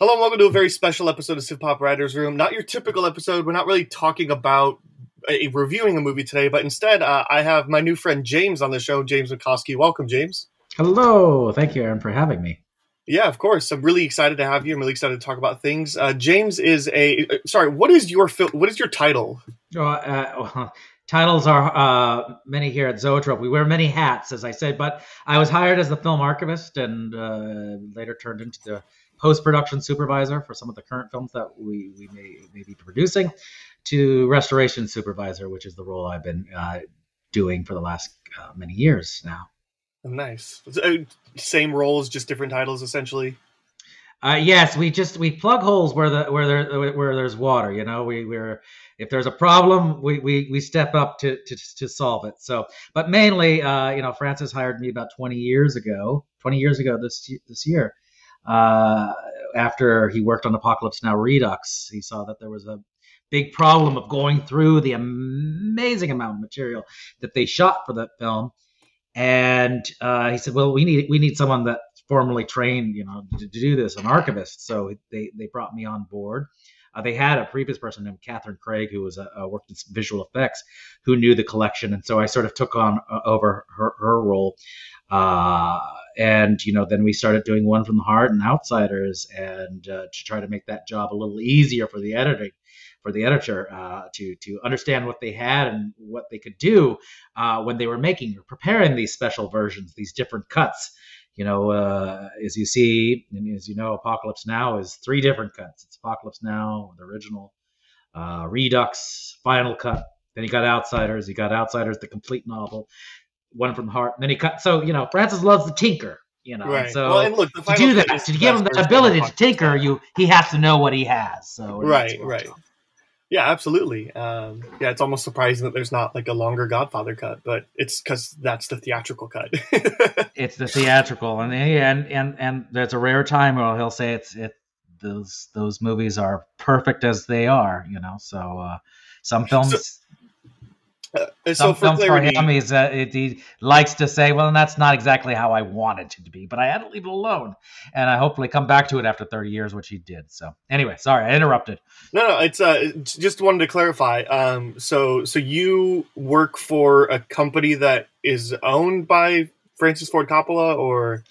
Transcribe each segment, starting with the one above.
Hello and welcome to a very special episode of Civ Pop Writers Room. Not your typical episode. We're not really talking about a, reviewing a movie today, but instead, uh, I have my new friend James on the show, James Mockoski. Welcome, James. Hello. Thank you, Aaron, for having me. Yeah, of course. I'm really excited to have you. I'm really excited to talk about things. Uh, James is a uh, sorry. What is your fil- What is your title? Oh, uh, titles are uh, many here at Zoetrope. We wear many hats, as I said, but I was hired as the film archivist and uh, later turned into the post production supervisor for some of the current films that we, we may, may be producing, to restoration supervisor, which is the role I've been uh, doing for the last uh, many years now. Nice. Uh, same roles, just different titles, essentially. Uh, yes, we just we plug holes where the where there where there's water. You know, we we're if there's a problem, we we, we step up to, to to solve it. So, but mainly, uh, you know, Francis hired me about 20 years ago. 20 years ago this this year uh, after he worked on Apocalypse Now Redux, he saw that there was a big problem of going through the amazing amount of material that they shot for that film. And uh, he said, "Well, we need we need someone that's formally trained, you know, to, to do this, an archivist." So they they brought me on board. Uh, they had a previous person named Catherine Craig who was a, uh, worked in visual effects, who knew the collection, and so I sort of took on uh, over her, her role. Uh, and you know then we started doing one from the heart and outsiders and uh, to try to make that job a little easier for the editing for the editor uh, to to understand what they had and what they could do uh, when they were making or preparing these special versions these different cuts you know uh, as you see and as you know apocalypse now is three different cuts it's apocalypse now the original uh, redux final cut then you got outsiders you got outsiders the complete novel one from the heart. And then he cut. So you know, Francis loves to tinker. You know, right. so well, and look, to do that, to give him the ability to tinker, you he has to know what he has. So right, right. Yeah, absolutely. Um, yeah, it's almost surprising that there's not like a longer Godfather cut, but it's because that's the theatrical cut. it's the theatrical, and and and and there's a rare time where he'll say it's it those those movies are perfect as they are. You know, so uh, some films. So, uh, so for clarity, for him, he's, uh, he likes to say, "Well, that's not exactly how I wanted it to be, but I had to leave it alone, and I hopefully come back to it after 30 years, which he did." So, anyway, sorry, I interrupted. No, no, it's uh, just wanted to clarify. Um, so, so you work for a company that is owned by Francis Ford Coppola, or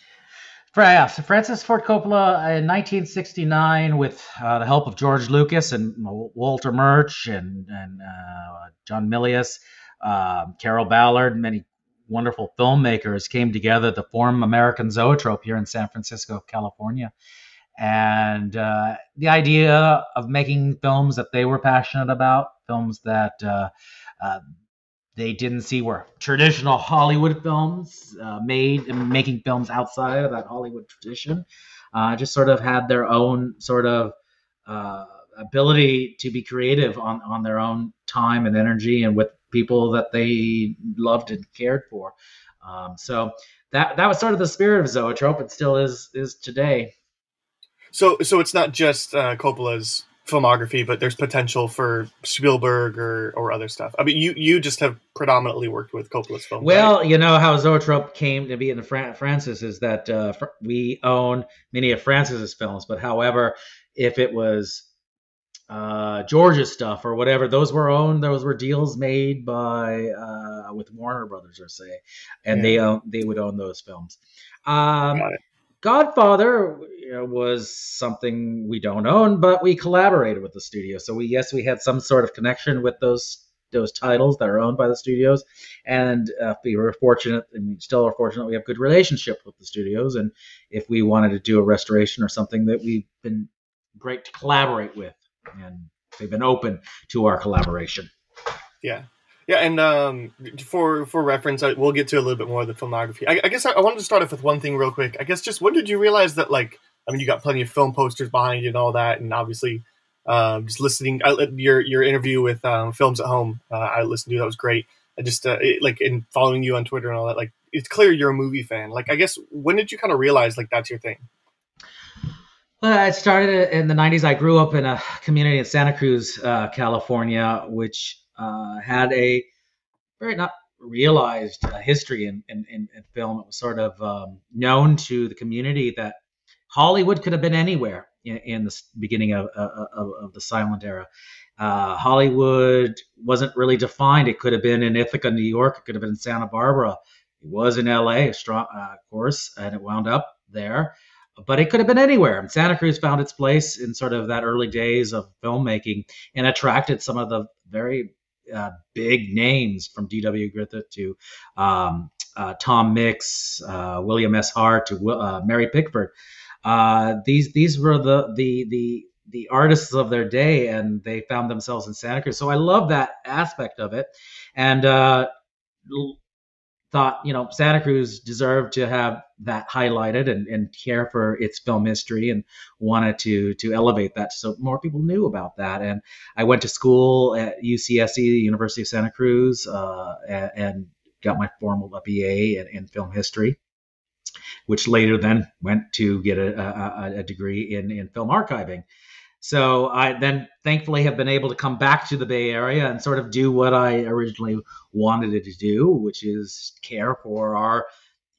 yeah, so Francis Ford Coppola in 1969, with uh, the help of George Lucas and Walter Murch and, and uh, John Milius, um, Carroll Ballard, many wonderful filmmakers came together to form American Zoetrope here in San Francisco, California. And uh, the idea of making films that they were passionate about, films that uh, uh, they didn't see were traditional Hollywood films uh, made and making films outside of that Hollywood tradition uh, just sort of had their own sort of uh, ability to be creative on, on their own time and energy and with people that they loved and cared for. Um, so that that was sort of the spirit of Zoetrope. It still is is today. So so it's not just uh, Coppola's filmography, but there's potential for Spielberg or, or other stuff. I mean, you you just have predominantly worked with Coppola's films. Well, right? you know how Zoetrope came to be in the Fran- Francis is that uh, we own many of Francis's films, but however, if it was uh, George's stuff or whatever, those were owned. Those were deals made by uh, with Warner Brothers or say, and yeah. they own they would own those films. Um, Godfather was something we don't own, but we collaborated with the studio. So we yes, we had some sort of connection with those those titles that are owned by the studios, and uh, we were fortunate, and we still are fortunate. We have good relationship with the studios, and if we wanted to do a restoration or something, that we've been great to collaborate with, and they've been open to our collaboration. Yeah, yeah, and um, for for reference, I, we'll get to a little bit more of the filmography. I, I guess I, I, wanted to start off with one thing real quick. I guess just when did you realize that, like, I mean, you got plenty of film posters behind you and all that, and obviously, um, just listening I, your your interview with um, Films at Home, uh, I listened to that was great. I just uh, it, like in following you on Twitter and all that, like, it's clear you're a movie fan. Like, I guess when did you kind of realize like that's your thing? Well, it started in the '90s. I grew up in a community in Santa Cruz, uh, California, which uh, had a very not realized uh, history in, in, in, film. It was sort of um, known to the community that Hollywood could have been anywhere. in, in the beginning of, of, of the silent era. Uh, Hollywood wasn't really defined. It could have been in Ithaca, New York. It could have been in Santa Barbara. It was in L.A., strong, uh, of course, and it wound up there. But it could have been anywhere. And Santa Cruz found its place in sort of that early days of filmmaking and attracted some of the very uh, big names from D.W. Griffith to um, uh, Tom Mix, uh, William S. Hart to uh, Mary Pickford. Uh, these these were the the the the artists of their day, and they found themselves in Santa Cruz. So I love that aspect of it, and uh, thought you know Santa Cruz deserved to have that highlighted and, and care for its film history, and wanted to to elevate that so more people knew about that. And I went to school at UCSC, the University of Santa Cruz, uh, and got my formal BA in, in film history which later then went to get a, a, a, degree in, in film archiving. So I then thankfully have been able to come back to the Bay Area and sort of do what I originally wanted to do, which is care for our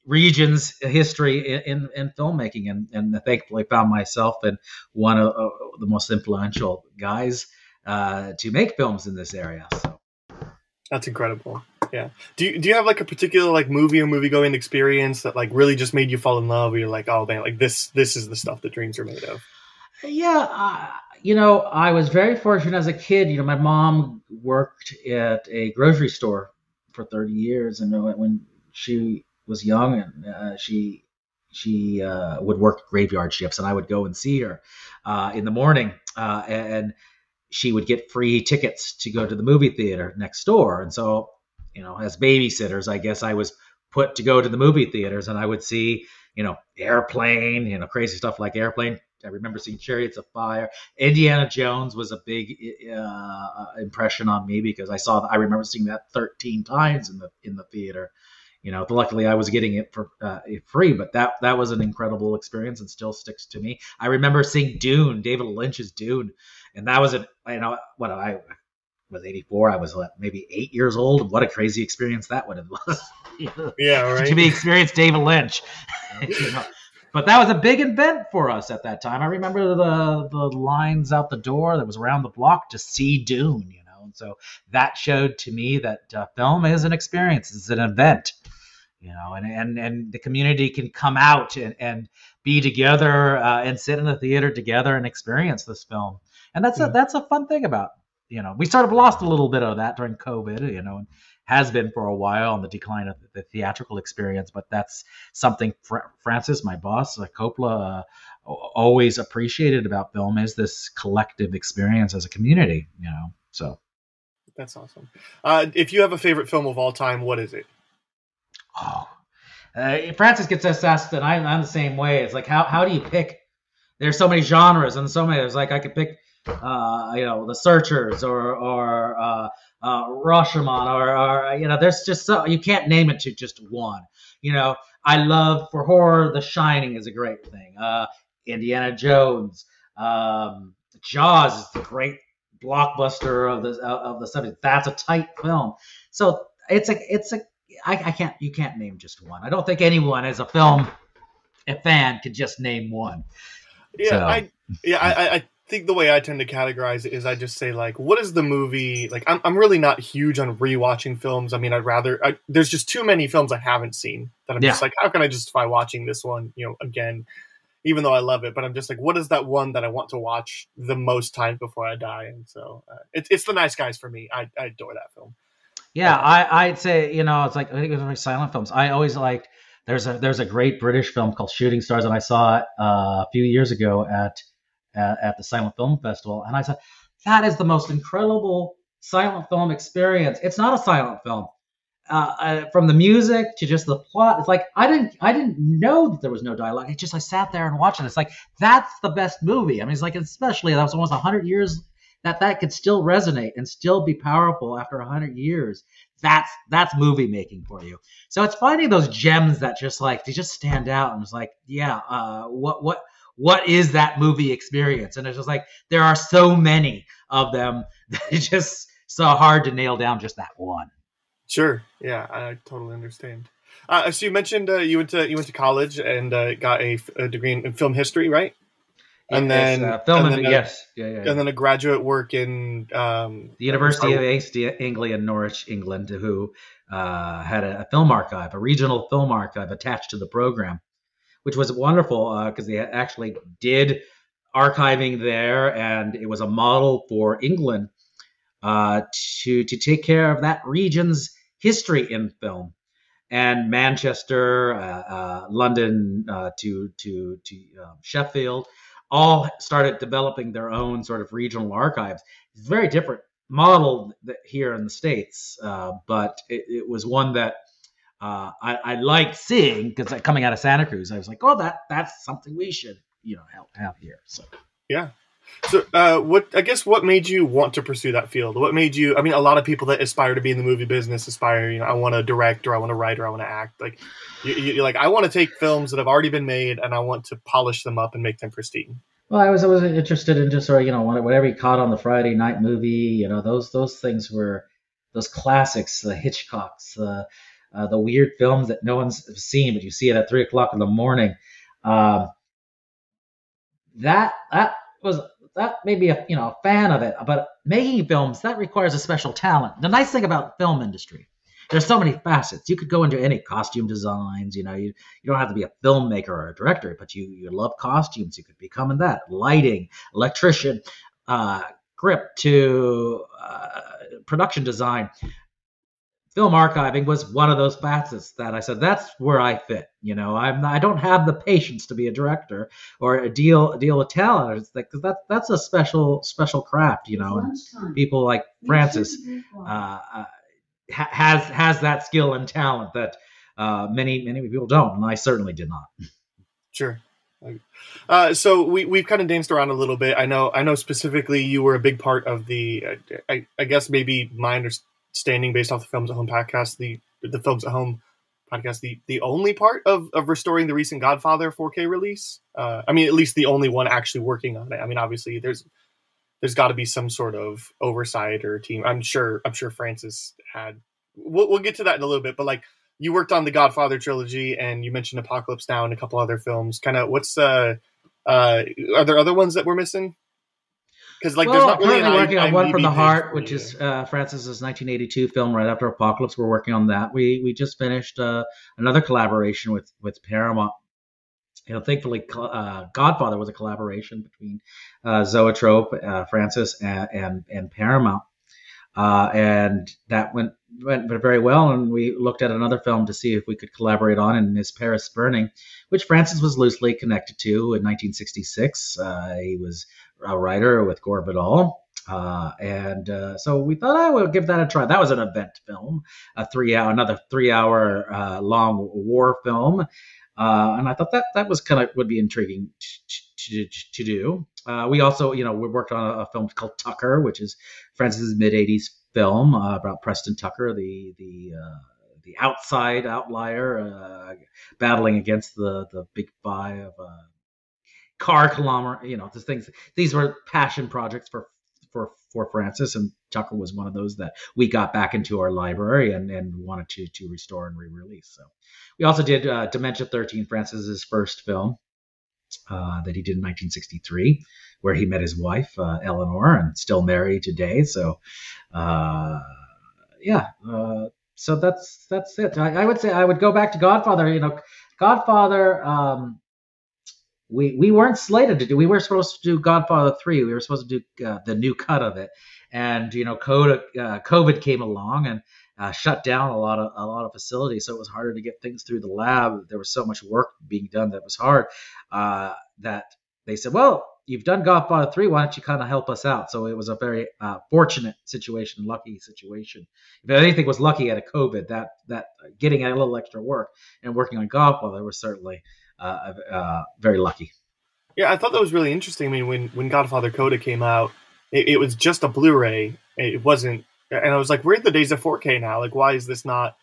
region's history in, in, in filmmaking. And, and thankfully found myself in one of the most influential guys uh, to make films in this area. So that's incredible. Yeah. Do you, do you have like a particular like movie or movie going experience that like really just made you fall in love? Or you're like, oh man, like this this is the stuff that dreams are made of. Yeah, uh, you know, I was very fortunate as a kid. You know, my mom worked at a grocery store for 30 years, and when she was young, and uh, she she uh, would work graveyard shifts, and I would go and see her uh, in the morning, uh, and she would get free tickets to go to the movie theater next door. And so, you know, as babysitters, I guess I was put to go to the movie theaters, and I would see, you know, airplane, you know, crazy stuff like airplane I remember seeing Chariots of Fire. Indiana Jones was a big uh, impression on me because I saw. I remember seeing that 13 times in the in the theater. You know, luckily I was getting it for uh, free, but that that was an incredible experience and still sticks to me. I remember seeing Dune, David Lynch's Dune, and that was a you know what I was 84. I was what, maybe eight years old. What a crazy experience that would have was. yeah, right. to be experienced David Lynch. you know, but that was a big event for us at that time. I remember the the lines out the door that was around the block to see Dune, you know. And so that showed to me that uh, film is an experience, it's an event, you know, and and and the community can come out and and be together uh, and sit in the theater together and experience this film. And that's yeah. a that's a fun thing about you know we sort of lost a little bit of that during COVID, you know, and has been for a while on the decline of the theatrical experience. But that's something Fr- Francis, my boss, uh, Coppola, uh, always appreciated about film is this collective experience as a community. You know, so that's awesome. Uh, if you have a favorite film of all time, what is it? Oh, uh, Francis gets us asked, and I'm, I'm the same way. It's like how how do you pick? There's so many genres and so many. There's like I could pick, uh, you know, The Searchers or or uh, uh, Rashomon, or, or you know, there's just so you can't name it to just one. You know, I love for horror, The Shining is a great thing. Uh, Indiana Jones, um, Jaws is the great blockbuster of the of the subject. That's a tight film. So it's a it's a I, I can't you can't name just one. I don't think anyone as a film a fan could just name one. Yeah, so. I yeah I, I think the way I tend to categorize it is I just say like, what is the movie? Like, I'm I'm really not huge on rewatching films. I mean, I'd rather I, there's just too many films I haven't seen that I'm yeah. just like, how can I justify watching this one? You know, again, even though I love it, but I'm just like, what is that one that I want to watch the most times before I die? And so uh, it's it's the Nice Guys for me. I, I adore that film. Yeah, I I'd say you know it's like I think it was like silent films. I always liked. There's a there's a great British film called Shooting Stars, and I saw it uh, a few years ago at at, at the Silent Film Festival, and I said, that is the most incredible silent film experience. It's not a silent film. Uh, uh, from the music to just the plot, it's like I didn't I didn't know that there was no dialogue. It just I sat there and watched it. It's like that's the best movie. I mean, it's like especially that was almost hundred years that that could still resonate and still be powerful after hundred years. That's that's movie making for you. So it's finding those gems that just like they just stand out and it's like yeah, uh, what what what is that movie experience? And it's just like there are so many of them that it's just so hard to nail down just that one. Sure. Yeah, I totally understand. Uh, so you mentioned uh, you went to you went to college and uh, got a, a, degree in, film history, right? and then uh, film and and, then a- yes, yeah, yeah, yeah. and then a graduate work in um, the University of. East Anglia Norwich, England, who uh, had a, a film archive, a regional film archive attached to the program, which was wonderful because they actually did archiving there, and it was a model for England uh, to to take care of that region's history in film. And Manchester, uh, uh, London, uh, to to to um, Sheffield, all started developing their own sort of regional archives. It's a very different model here in the states, uh, but it, it was one that uh, I, I liked seeing because coming out of Santa Cruz, I was like, oh, that that's something we should you know have, have here. So yeah. So, uh, what I guess what made you want to pursue that field? What made you? I mean, a lot of people that aspire to be in the movie business aspire, you know, I want to direct or I want to write or I want to act. Like, you, you, you're like, I want to take films that have already been made and I want to polish them up and make them pristine. Well, I was always interested in just sort of you know whatever you caught on the Friday night movie. You know those those things were those classics, the Hitchcocks, the uh, the weird films that no one's seen, but you see it at three o'clock in the morning. Um, that that was that may be a you know a fan of it, but making films that requires a special talent. The nice thing about film industry, there's so many facets. You could go into any costume designs. You know, you you don't have to be a filmmaker or a director, but you you love costumes. You could become in that lighting, electrician, uh, grip to uh, production design. Film archiving was one of those facets that I said that's where I fit. You know, I'm I don't have the patience to be a director or a deal deal with talent. It's like 'cause that that's a special special craft. You know, and people like Francis uh, uh, has has that skill and talent that uh, many many people don't, and I certainly did not. Sure. Uh, so we we've kind of danced around a little bit. I know I know specifically you were a big part of the. Uh, I, I guess maybe my understanding based off the films at home podcast, the the films at home podcast, the the only part of of restoring the recent Godfather 4K release. Uh, I mean, at least the only one actually working on it. I mean, obviously there's there's got to be some sort of oversight or team. I'm sure I'm sure Francis had. We'll, we'll get to that in a little bit, but like you worked on the Godfather trilogy, and you mentioned Apocalypse Now and a couple other films. Kind of, what's uh, uh, are there other ones that we're missing? Because like, well, there's not really currently an working on One from the Heart, which is uh, Francis's 1982 film right after Apocalypse. We're working on that. We we just finished uh, another collaboration with with Paramount. You know, thankfully, uh, Godfather was a collaboration between uh, Zoetrope, uh, Francis, and, and and Paramount, uh, and that went went very well. And we looked at another film to see if we could collaborate on, and Is Paris Burning, which Francis was loosely connected to in 1966. Uh, he was a writer with Gore Vidal. Uh, and uh, so we thought I would give that a try. That was an event film, a three hour, another three hour uh, long war film. Uh, and I thought that that was kind of would be intriguing to, to, to do. Uh, we also, you know, we worked on a, a film called Tucker, which is Francis's mid '80s film uh, about Preston Tucker, the the the outside outlier, battling against the the big five car kilometer. You know, these things. These were passion projects for for for Francis, and Tucker was one of those that we got back into our library and and wanted to to restore and re-release. So we also did uh, Dementia 13, Francis's first film uh, that he did in 1963, where he met his wife uh, Eleanor and still married today. So uh, yeah. Uh, so that's that's it. I, I would say I would go back to Godfather. You know, Godfather. Um, we we weren't slated to do. We were supposed to do Godfather three. We were supposed to do uh, the new cut of it, and you know, COVID, uh, COVID came along and uh, shut down a lot of a lot of facilities, so it was harder to get things through the lab. There was so much work being done that was hard. Uh, that they said, well, you've done Godfather three. Why don't you kind of help us out? So it was a very uh, fortunate situation, lucky situation. If anything was lucky out of COVID, that that getting a little extra work and working on Godfather was certainly very lucky. Yeah, I thought that was really interesting. I mean, when when Godfather Coda came out, it, it was just a Blu-ray. It wasn't, and I was like, "We're in the days of 4K now. Like, why is this not?"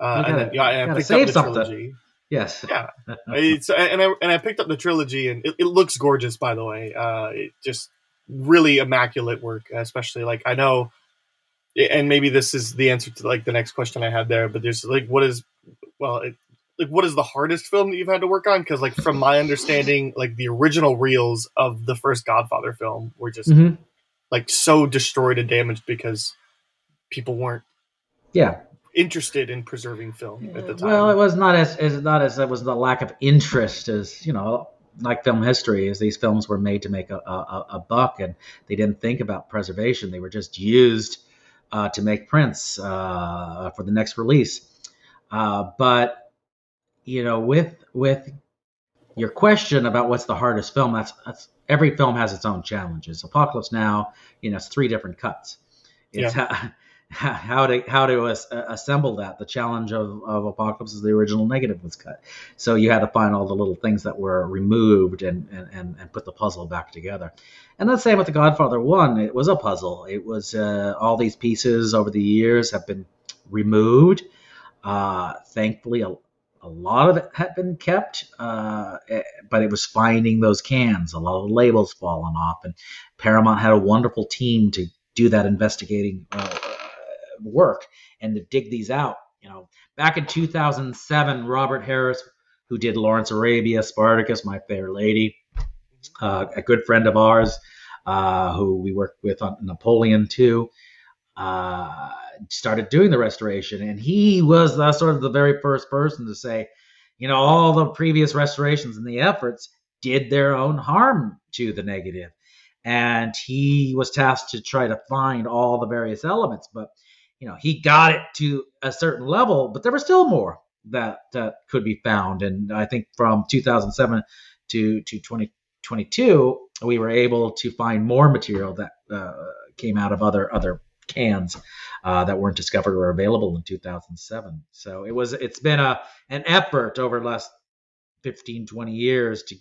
Uh, and gotta- then, yeah, and I picked up the something. trilogy. Yes. Yeah. It's and I and I picked up the trilogy, and it, it looks gorgeous. By the way, uh, it just really immaculate work. Especially like I know, and maybe this is the answer to like the next question I had there. But there's like, what is well, it, like what is the hardest film that you've had to work on? Because like from my understanding, like the original reels of the first Godfather film were just mm-hmm. like so destroyed and damaged because people weren't yeah interested in preserving film at the time. Well, it was not as, as not as it was the lack of interest as you know like film history is these films were made to make a, a, a buck and they didn't think about preservation they were just used uh, to make prints uh, for the next release uh, but you know with with your question about what's the hardest film that's that's every film has its own challenges apocalypse now you know it's three different cuts it's yeah. how to how to as, uh, assemble that. The challenge of, of Apocalypse is the original negative was cut, so you had to find all the little things that were removed and and, and, and put the puzzle back together. And that's the same with the Godfather One. It was a puzzle. It was uh, all these pieces over the years have been removed. Uh, thankfully, a, a lot of it had been kept, uh, eh, but it was finding those cans. A lot of the labels fallen off, and Paramount had a wonderful team to do that investigating uh, work and to dig these out. You know, back in 2007, Robert Harris, who did Lawrence Arabia, Spartacus, My Fair Lady, uh, a good friend of ours, uh, who we worked with on Napoleon too, uh, started doing the restoration, and he was the, sort of the very first person to say, you know, all the previous restorations and the efforts did their own harm to the negative. And he was tasked to try to find all the various elements. But you know he got it to a certain level, but there was still more that that could be found. And I think from 2007 to to 2022, we were able to find more material that uh, came out of other other cans uh, that weren't discovered or available in 2007. So it was it's been a an effort over the last 15 20 years to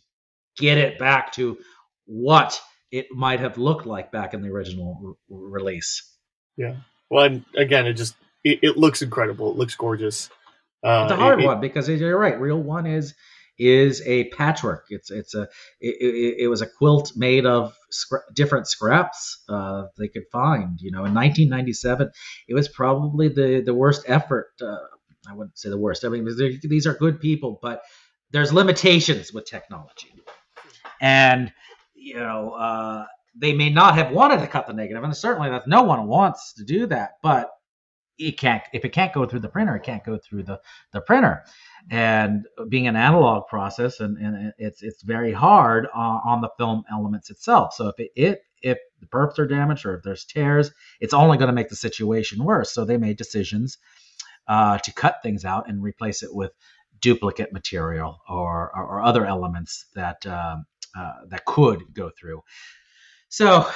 get it back to what it might have looked like back in the original release. Yeah. Well, and again, it just it, it looks incredible. It looks gorgeous. Uh, it's a hard it, one because you're right. Reel one is is a patchwork. It's it's a it, it, it was a quilt made of scra- different scraps uh, they could find. You know, in 1997, it was probably the the worst effort. Uh, I wouldn't say the worst. I mean, these are good people, but there's limitations with technology, and you know, uh, they may not have wanted to cut the negative, and certainly that no one wants to do that. But it can't if it can't go through the printer, it can't go through the the printer. And being an analog process, and, and it's it's very hard on, the film elements itself. So if it, it if the perfs are damaged or if there's tears, it's only going to make the situation worse. So they made decisions uh, to cut things out and replace it with duplicate material or, or, or other elements that um, uh, that could go through. So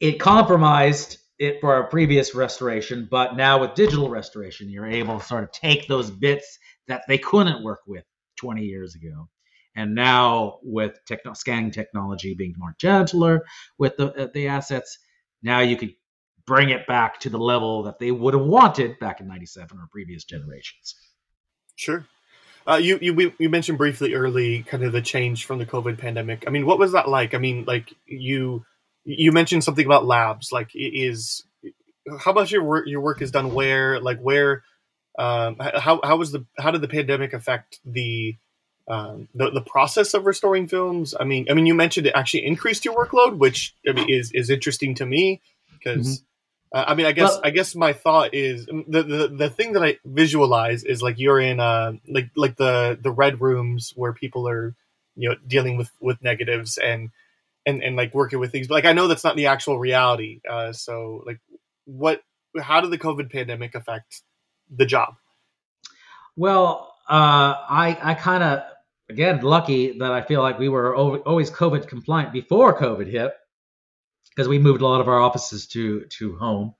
it compromised it for our previous restoration, but now with digital restoration, you're able to sort of take those bits that they couldn't work with 20 years ago. And now with techno- scanning technology being more gentler with the, uh, the assets, now you could bring it back to the level that they would have wanted back in 97 or previous generations. Sure. Uh, you you you mentioned briefly early kind of the change from the COVID pandemic. I mean, what was that like? I mean, like you you mentioned something about labs. Like, is how much your work your work is done where? Like, where? Um, how how was the how did the pandemic affect the um, the the process of restoring films? I mean, I mean, you mentioned it actually increased your workload, which I mean is is interesting to me because. Mm-hmm uh, I mean, I guess well, I guess my thought is um, the, the the thing that I visualize is like you're in uh like like the the red rooms where people are you know dealing with with negatives and and and like working with things. But like I know that's not the actual reality. Uh, so like what how did the COVID pandemic affect the job? Well, uh, I I kind of again lucky that I feel like we were always COVID compliant before COVID hit because we moved a lot of our offices to to home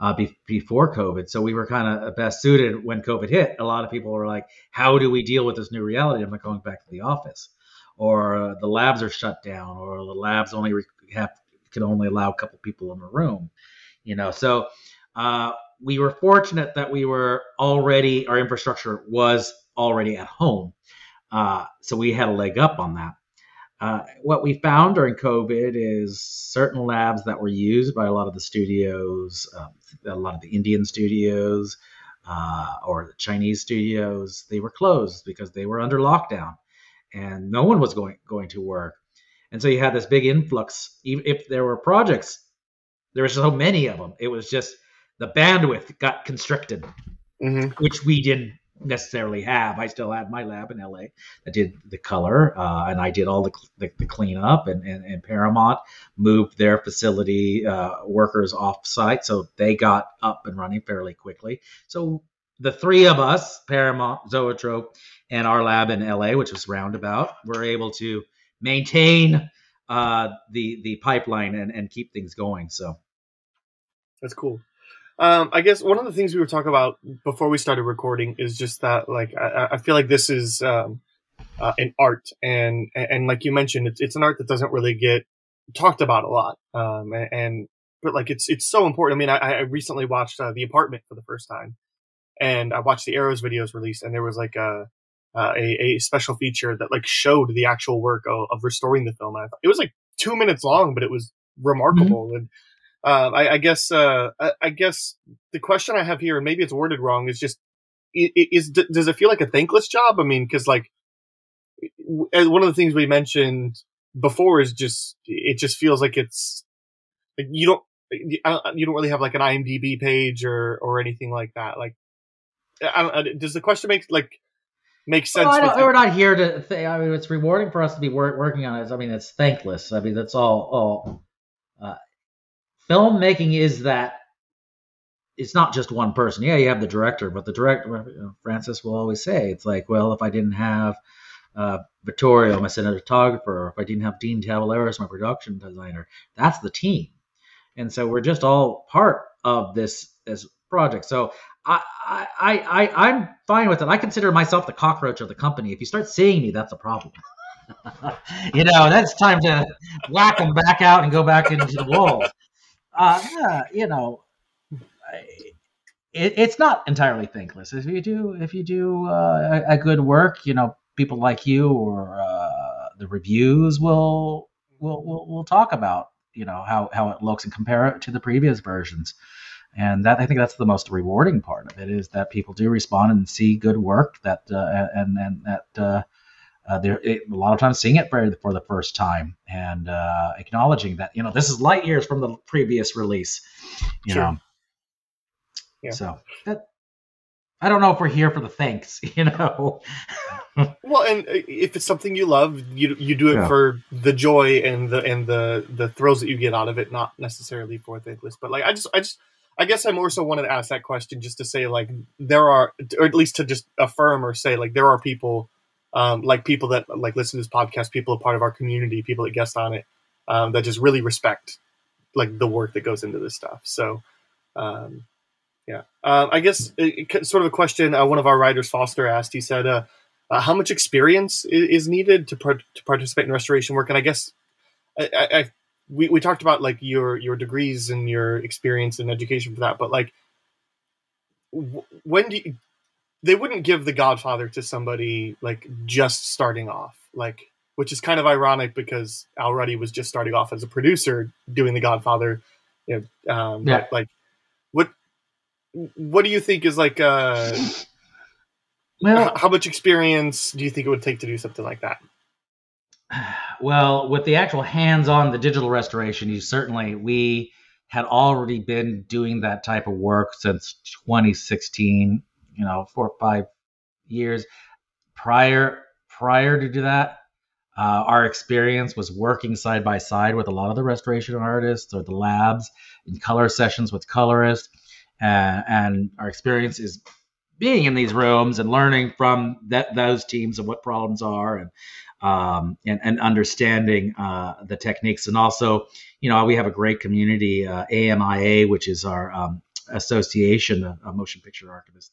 uh, be, before COVID. So we were kind of best suited when COVID hit. A lot of people were like, "How do we deal with this new reality? I'm not going back to the office." Or the labs are shut down, or the labs only have can only allow a couple people in the room. You know, so uh, we were fortunate that we were already our infrastructure was already at home, uh, so we had a leg up on that. Uh, what we found during COVID is certain labs that were used by a lot of the studios, um, a lot of the Indian studios, uh, or the Chinese studios, they were closed because they were under lockdown, and no one was going going to work. And so you had this big influx. Even if there were projects, there were so many of them. It was just the bandwidth got constricted, Mm-hmm. which we didn't necessarily have. I still had my lab in LA that did the color, uh, and I did all the, the, the cleanup. And, and, and Paramount moved their facility uh, workers off site, so they got up and running fairly quickly. So the three of us, Paramount, Zoetrope, and our lab in LA, which was Roundabout, were able to maintain uh, the the pipeline and, and keep things going. So That's cool. Um, I guess one of the things we were talking about before we started recording is just that, like, I, I feel like this is um, uh, an art, and and like you mentioned, it's it's an art that doesn't really get talked about a lot. Um, and, and but like it's it's so important. I mean, I, I recently watched uh, The Apartment for the first time, and I watched the Arrows videos released, and there was like a uh, a, a special feature that like showed the actual work of, of restoring the film. I thought, it was like two minutes long, but it was remarkable. And uh, I, I guess uh, I, I guess the question I have here, and maybe it's worded wrong, is just i- i- is does it feel like a thankless job? I mean, because like one of the things we mentioned before is just it just feels like it's like you don't you don't you don't really have like an IMDb page or or anything like that. Like, I I- does the question make like make sense? Well, I don't, it? we're not here to. Th- I mean, it's rewarding for us to be wor- working on it. I mean, it's thankless. I mean, that's all. All uh, filmmaking is that. It's not just one person. Yeah, you have the director, but the director, you know, Francis will always say, it's like, well, if I didn't have uh, Vittorio, my cinematographer, or if I didn't have Dean Tavoularis, my production designer, that's the team. And so we're just all part of this this project. So I, I, I, I'm fine with it. I consider myself the cockroach of the company. If you start seeing me, that's a problem. you know, that's time to whack them back out and go back into the walls. Uh, yeah, you know, it, it's not entirely thankless. If you do, if you do uh, a, a good work, you know, people like you or uh, the reviews will will will will talk about you know how how it looks and compare it to the previous versions and that I think that's the most rewarding part of it is that people do respond and see good work that uh, and and that uh, uh, they're it, a lot of times seeing it for for the first time and uh, acknowledging that you know this is light years from the previous release, you Sure. know. Yeah. So that I don't know if we're here for the thanks, you know. Well, and uh, if it's something you love, you you do it Yeah. for the joy and the and the the thrills that you get out of it, not necessarily for thankless. But like, I just I just I guess I more so wanted to ask that question just to say like there are, or at least to just affirm or say like there are people, um, like people that like listen to this podcast, people a part of our community, people that guest on it, um, that just really respect like the work that goes into this stuff. So. Um, yeah, uh, I guess it, it- sort of a question uh, one of our writers, Foster, asked. He said, uh, uh, "How much experience is, is needed to par- to participate in restoration work?" And I guess I, I we, we talked about like your your degrees and your experience and education for that, but like w- when do you, they wouldn't give The Godfather to somebody like just starting off, like which is kind of ironic because Al Ruddy was just starting off as a producer doing The Godfather. You know, um, Yeah. but, like what what do you think is like uh well, how much experience do you think it would take to do something like that well, with the actual hands-on the digital restoration, you certainly we had already been doing that type of work since 2016. You know, four or five years prior prior to do that. Uh, our experience was working side by side with a lot of the restoration artists or the labs in color sessions with colorists, uh, and our experience is being in these rooms and learning from that those teams and what problems are and um, and, and understanding uh, the techniques. And also, you know, we have a great community, uh, AMIA, which is our um, association of, of motion picture archivists.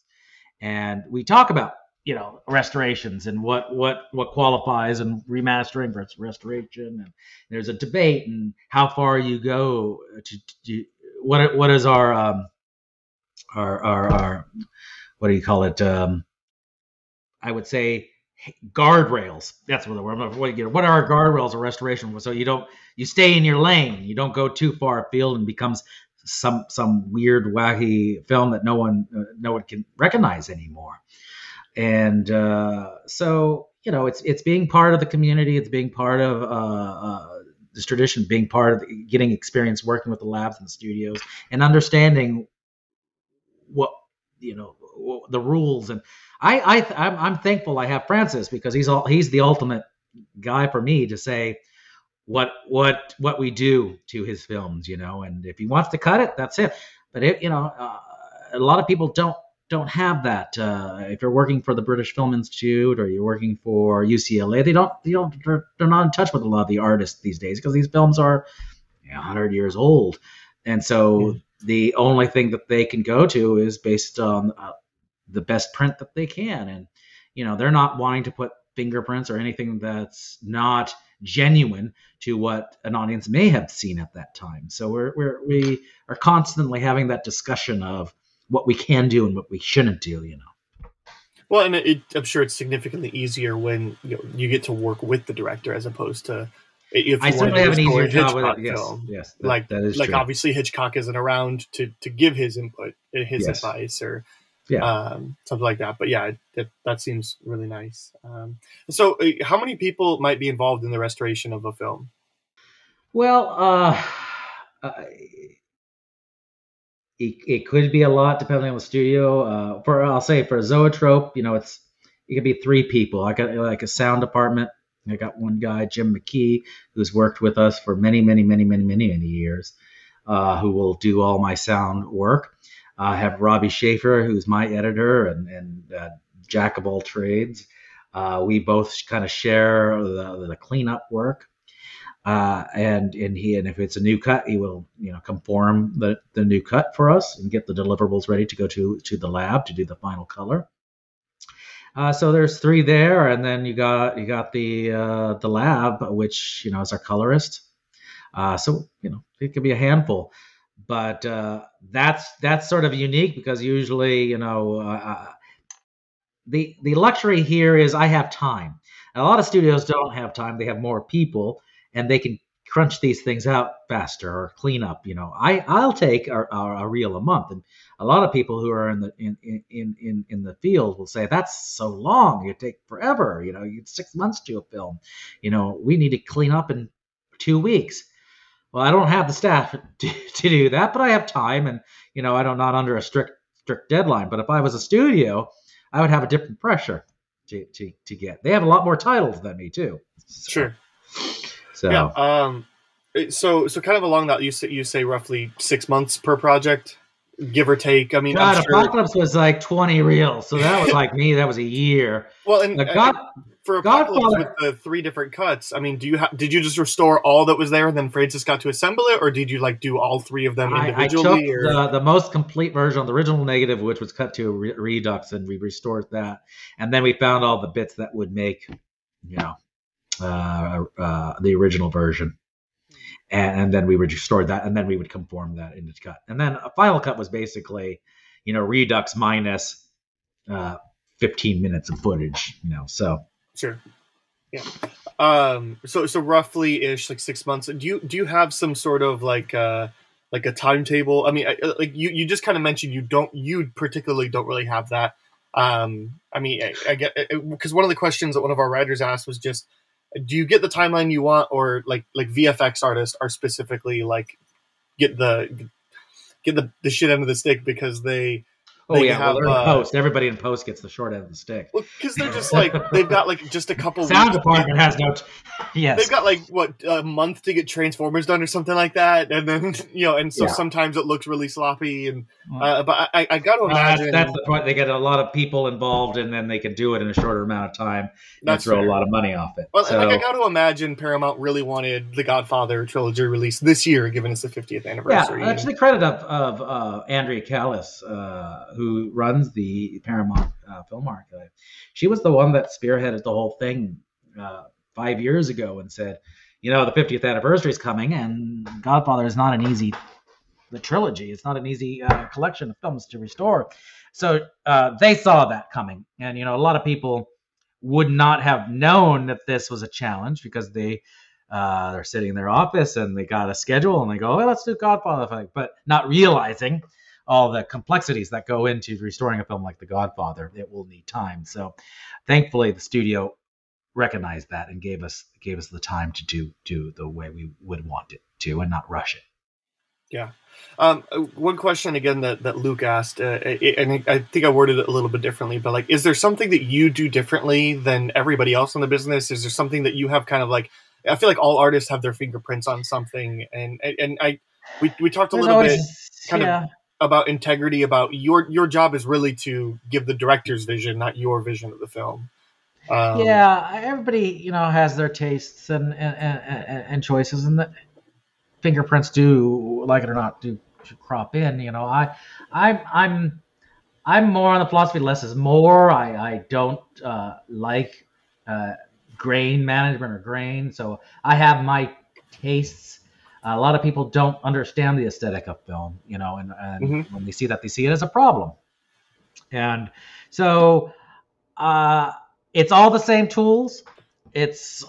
And we talk about, you know, restorations and what, what, what qualifies and remastering versus restoration. And there's a debate and how far you go to, to what, what is our, um, our, our, our, what do you call it? Um, I would say guardrails. That's what the word. What, you know, what are guardrails of restoration? So you don't you stay in your lane. You don't go too far afield and becomes some some weird wacky film that no one uh, no one can recognize anymore. And uh, so you know, it's it's being part of the community. It's being part of uh, uh, this tradition, being part of the, getting experience working with the labs and the studios, and understanding what you know the rules. And I I I'm, I'm thankful I have Francis because he's all he's the ultimate guy for me to say what what what we do to his films, you know. And if he wants to cut it, that's it. But it, you know, uh, a lot of people don't don't have that. Uh, if you're working for the British Film Institute or you're working for UCLA, they don't, they don't, they're, they're not in touch with a lot of the artists these days because these films are you know, 100 years old, and so mm. the only thing that they can go to is based on uh, the best print that they can, and you know they're not wanting to put fingerprints or anything that's not genuine to what an audience may have seen at that time. So we're, we're we are constantly having that discussion of what we can do and what we shouldn't do. You know. Well, and it, I'm sure it's significantly easier when you, know, you get to work with the director as opposed to if I certainly have an easier job with it. Yes, film. yes, that, like that is like true. obviously Hitchcock isn't around to to give his input, his yes. advice, or yeah, um, something like that. But yeah, that that seems really nice. Um, so, uh, how many people might be involved in the restoration of a film? Well, uh, uh it, it could be a lot depending on the studio. Uh, for I'll say for a Zoetrope, you know, it's it could be three people. I got like a sound department. I got one guy, Jim McKee, who's worked with us for many, many, many, many, many, many years, uh, who will do all my sound work. I have Robbie Schaefer, who's my editor and, and uh, jack of all trades. Uh, we both kind of share the, the cleanup work. Uh, and and he and if it's a new cut, he will you know conform the the new cut for us and get the deliverables ready to go to to the lab to do the final color. Uh, so there's three there, and then you got you got the uh, the lab, which you know is our colorist. Uh, so you know it could be a handful, but uh, that's that's sort of unique because usually you know uh, the the luxury here is I have time. And a lot of studios don't have time; they have more people and they can crunch these things out faster or clean up. You know, I I'll take a, a, reel a month, and a lot of people who are in the in in in in the field will say that's so long. It take forever. You know, it's six months to a film. You know, we need to clean up in two weeks. Well, I don't have the staff to, to do that, but I have time, and you know, I don't not under a strict strict deadline. But if I was a studio, I would have a different pressure to to to get. They have a lot more titles than me too. So. Sure. So yeah, um, so so kind of along that you say you say roughly six months per project, give or take. I mean, God, sure... Apocalypse was like twenty reels, so that was like me. That was a year. Well, and God, for Apocalypse Godfather... with the three different cuts, I mean, do you ha- did you just restore all that was there and then Francis got to assemble it, or did you like do all three of them individually? I, I took the, the most complete version of the original negative, which was cut to a re- redux, and we restored that, and then we found all the bits that would make, you know, uh, uh, the original version. And, and, then we would restore that, and then we would conform that into cut. And then a final cut was basically, you know, Redux minus uh, 15 minutes of footage, you know. So sure, yeah. Um, so so roughly ish, like six months. Do you do you have some sort of like uh like a timetable? I mean, I, like you you just kind of mentioned you don't you particularly don't really have that. Um, I mean, I, I get because one of the questions that one of our writers asked was just do you get the timeline you want or like like vfx artists are specifically like get the get the, the shit end of the stick because they Oh yeah, have, well, uh, post. Everybody in post gets the short end of the stick. Well, because they're just like they've got like just a couple. Sound department has no. T- yes, they've got like what a month to get Transformers done or something like that, and then you know, and so yeah. sometimes it looks really sloppy. And uh, but I, I got to imagine that's, that's, the point. They get a lot of people involved, and then they can do it in a shorter amount of time and throw fair. a lot of money off it. Well, so, like I got to imagine Paramount really wanted the Godfather trilogy released this year, given it's the 50th anniversary. Yeah, actually, credit of of uh, Andrea Kalas, uh, who runs the Paramount uh, Film Archive. She was the one that spearheaded the whole thing uh, five years ago and said, you know, the 50th anniversary is coming, and Godfather is not an easy the trilogy. It's not an easy uh, collection of films to restore. So uh, they saw that coming, and you know, a lot of people would not have known that this was a challenge because they uh, they're sitting in their office and they got a schedule and they go, "Well, let's do Godfather," but not realizing all the complexities that go into restoring a film like The Godfather. It will need time. So, thankfully, the studio recognized that and gave us gave us the time to do do the way we would want it to and not rush it. Yeah. Um, uh, one question again that, that Luke asked, uh, and I think I worded it a little bit differently, but like, is there something that you do differently than everybody else in the business? Is there something that you have kind of like, I feel like all artists have their fingerprints on something, and and I we, we talked a little always, bit kind yeah. of about integrity, about your your job is really to give the director's vision, not your vision of the film. Um, yeah, everybody you know has their tastes and and, and, and choices, and the fingerprints do, like it or not, do crop in. You know, I I'm I'm I'm more on the philosophy less is more. I I don't uh, like uh, grain management or grain, so I have my tastes. A lot of people don't understand the aesthetic of film, you know, and, and mm-hmm. when they see that, they see it as a problem. And so uh, it's all the same tools. It's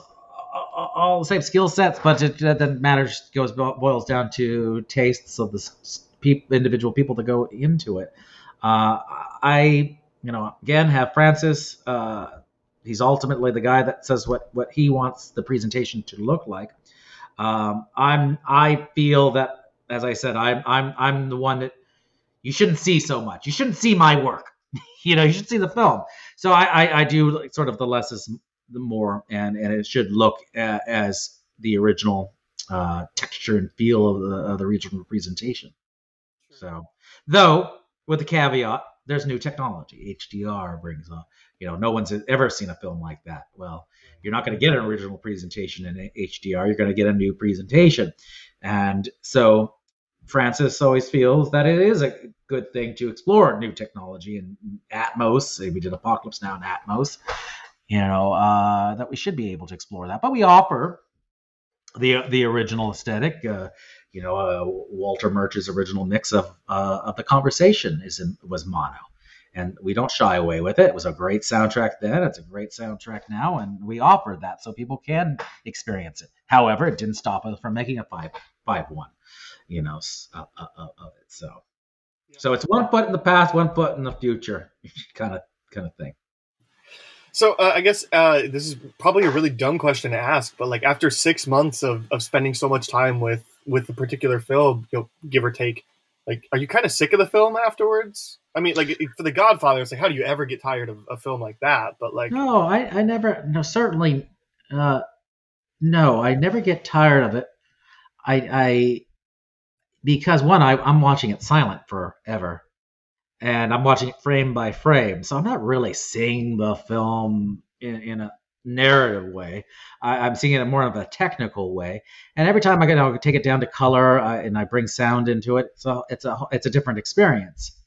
all the same skill sets, but it, that matters goes boils down to tastes of the pe- individual people that go into it. Uh, I, you know, again have Francis. Uh, he's ultimately the guy that says what what he wants the presentation to look like. Um, I'm I feel that as I said, I'm I'm I'm the one that you shouldn't see so much. You shouldn't see my work. you know, you should see the film. So I, I, I do sort of the less is the more, and and it should look a, as the original uh, texture and feel of the, of the regional presentation. So, though with the caveat, there's new technology. HDR brings up, you know, no one's ever seen a film like that. Well, you're not going to get an original presentation in HDR. You're going to get a new presentation, and so Francis always feels that it is a good thing to explore new technology and Atmos. We did Apocalypse Now in Atmos, you know, uh, that we should be able to explore that. But we offer the the original aesthetic. Uh, you know, uh, Walter Murch's original mix of uh, of the conversation is in, was mono, and we don't shy away with it. It was a great soundtrack then. It's a great soundtrack now, and we offered that so people can experience it. However, it didn't stop us from making a five five one, you know, of, of it. So, so it's one foot in the past, one foot in the future, kind of kind of thing. So uh, I guess uh, this is probably a really dumb question to ask, but like after six months of, of spending so much time with with the particular film, you know, give or take, like, are you kind of sick of the film afterwards? I mean, like for The Godfather, it's like, how do you ever get tired of a film like that? But like, no, I, I never, no, certainly, uh, no, I never get tired of it. I, I, because one, I, I'm watching it silent forever and I'm watching it frame by frame. So I'm not really seeing the film in, in a narrative way. I, am seeing it more of a technical way. And every time I get, I take it down to color uh, and I bring sound into it, so it's a it's a different experience.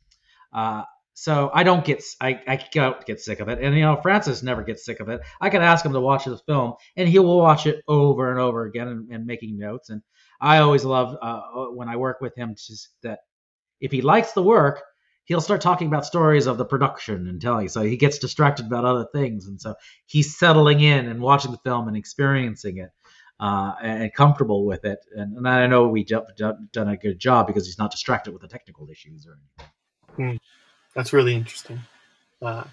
Uh, so I don't get I I don't get sick of it, and you know Francis never gets sick of it. I can ask him to watch the film, and he will watch it over and over again and, and making notes. And I always love uh, when I work with him just that if he likes the work, he'll start talking about stories of the production and telling. So he gets distracted about other things, and so he's settling in and watching the film and experiencing it. Uh, and comfortable with it, and, and I know we have done a good job because he's not distracted with the technical issues or anything. Mm, that's really interesting. Uh,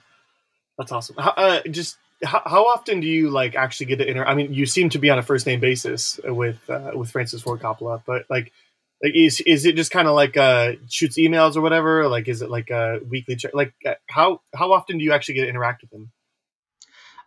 that's awesome. How, uh, just how, how, often do you like actually get to inter? I mean, you seem to be on a first name basis with uh, with Francis Ford Coppola, but like like is is it just kind of like uh shoots emails or whatever? like is it like a weekly check? Like uh, how how often do you actually get to interact with him?